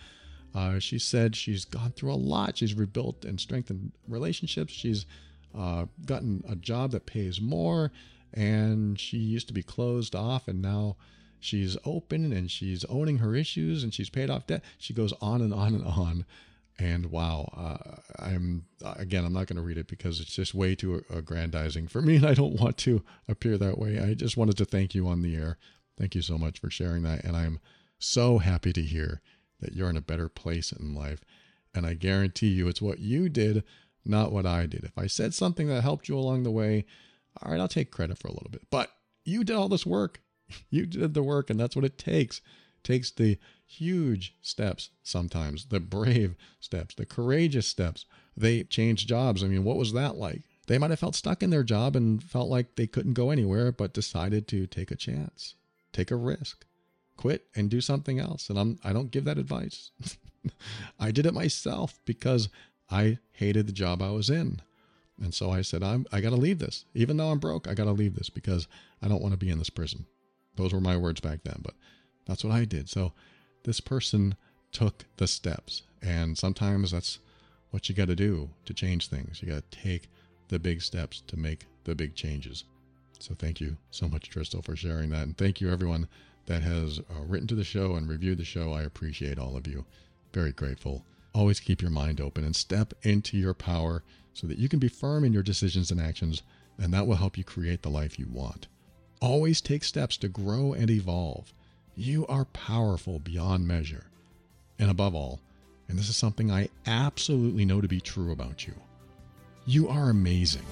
uh, she said she's gone through a lot. She's rebuilt and strengthened relationships. She's uh, gotten a job that pays more, and she used to be closed off, and now she's open and she's owning her issues and she's paid off debt. She goes on and on and on. And wow, uh, I'm again, I'm not going to read it because it's just way too aggrandizing for me, and I don't want to appear that way. I just wanted to thank you on the air Thank you so much for sharing that. And I'm so happy to hear that you're in a better place in life. And I guarantee you it's what you did, not what I did. If I said something that helped you along the way, all right, I'll take credit for a little bit. But you did all this work. You did the work, and that's what it takes. It takes the huge steps sometimes, the brave steps, the courageous steps. They changed jobs. I mean, what was that like? They might have felt stuck in their job and felt like they couldn't go anywhere, but decided to take a chance take a risk, quit and do something else. And I'm I don't give that advice. I did it myself because I hated the job I was in. And so I said, I'm I gotta leave this. Even though I'm broke, I gotta leave this because I don't want to be in this prison. Those were my words back then, but that's what I did. So this person took the steps. And sometimes that's what you got to do to change things. You got to take the big steps to make the big changes. So thank you so much, Tristel, for sharing that. And thank you, everyone that has uh, written to the show and reviewed the show. I appreciate all of you. Very grateful. Always keep your mind open and step into your power so that you can be firm in your decisions and actions, and that will help you create the life you want. Always take steps to grow and evolve. You are powerful beyond measure. And above all, and this is something I absolutely know to be true about you, you are amazing.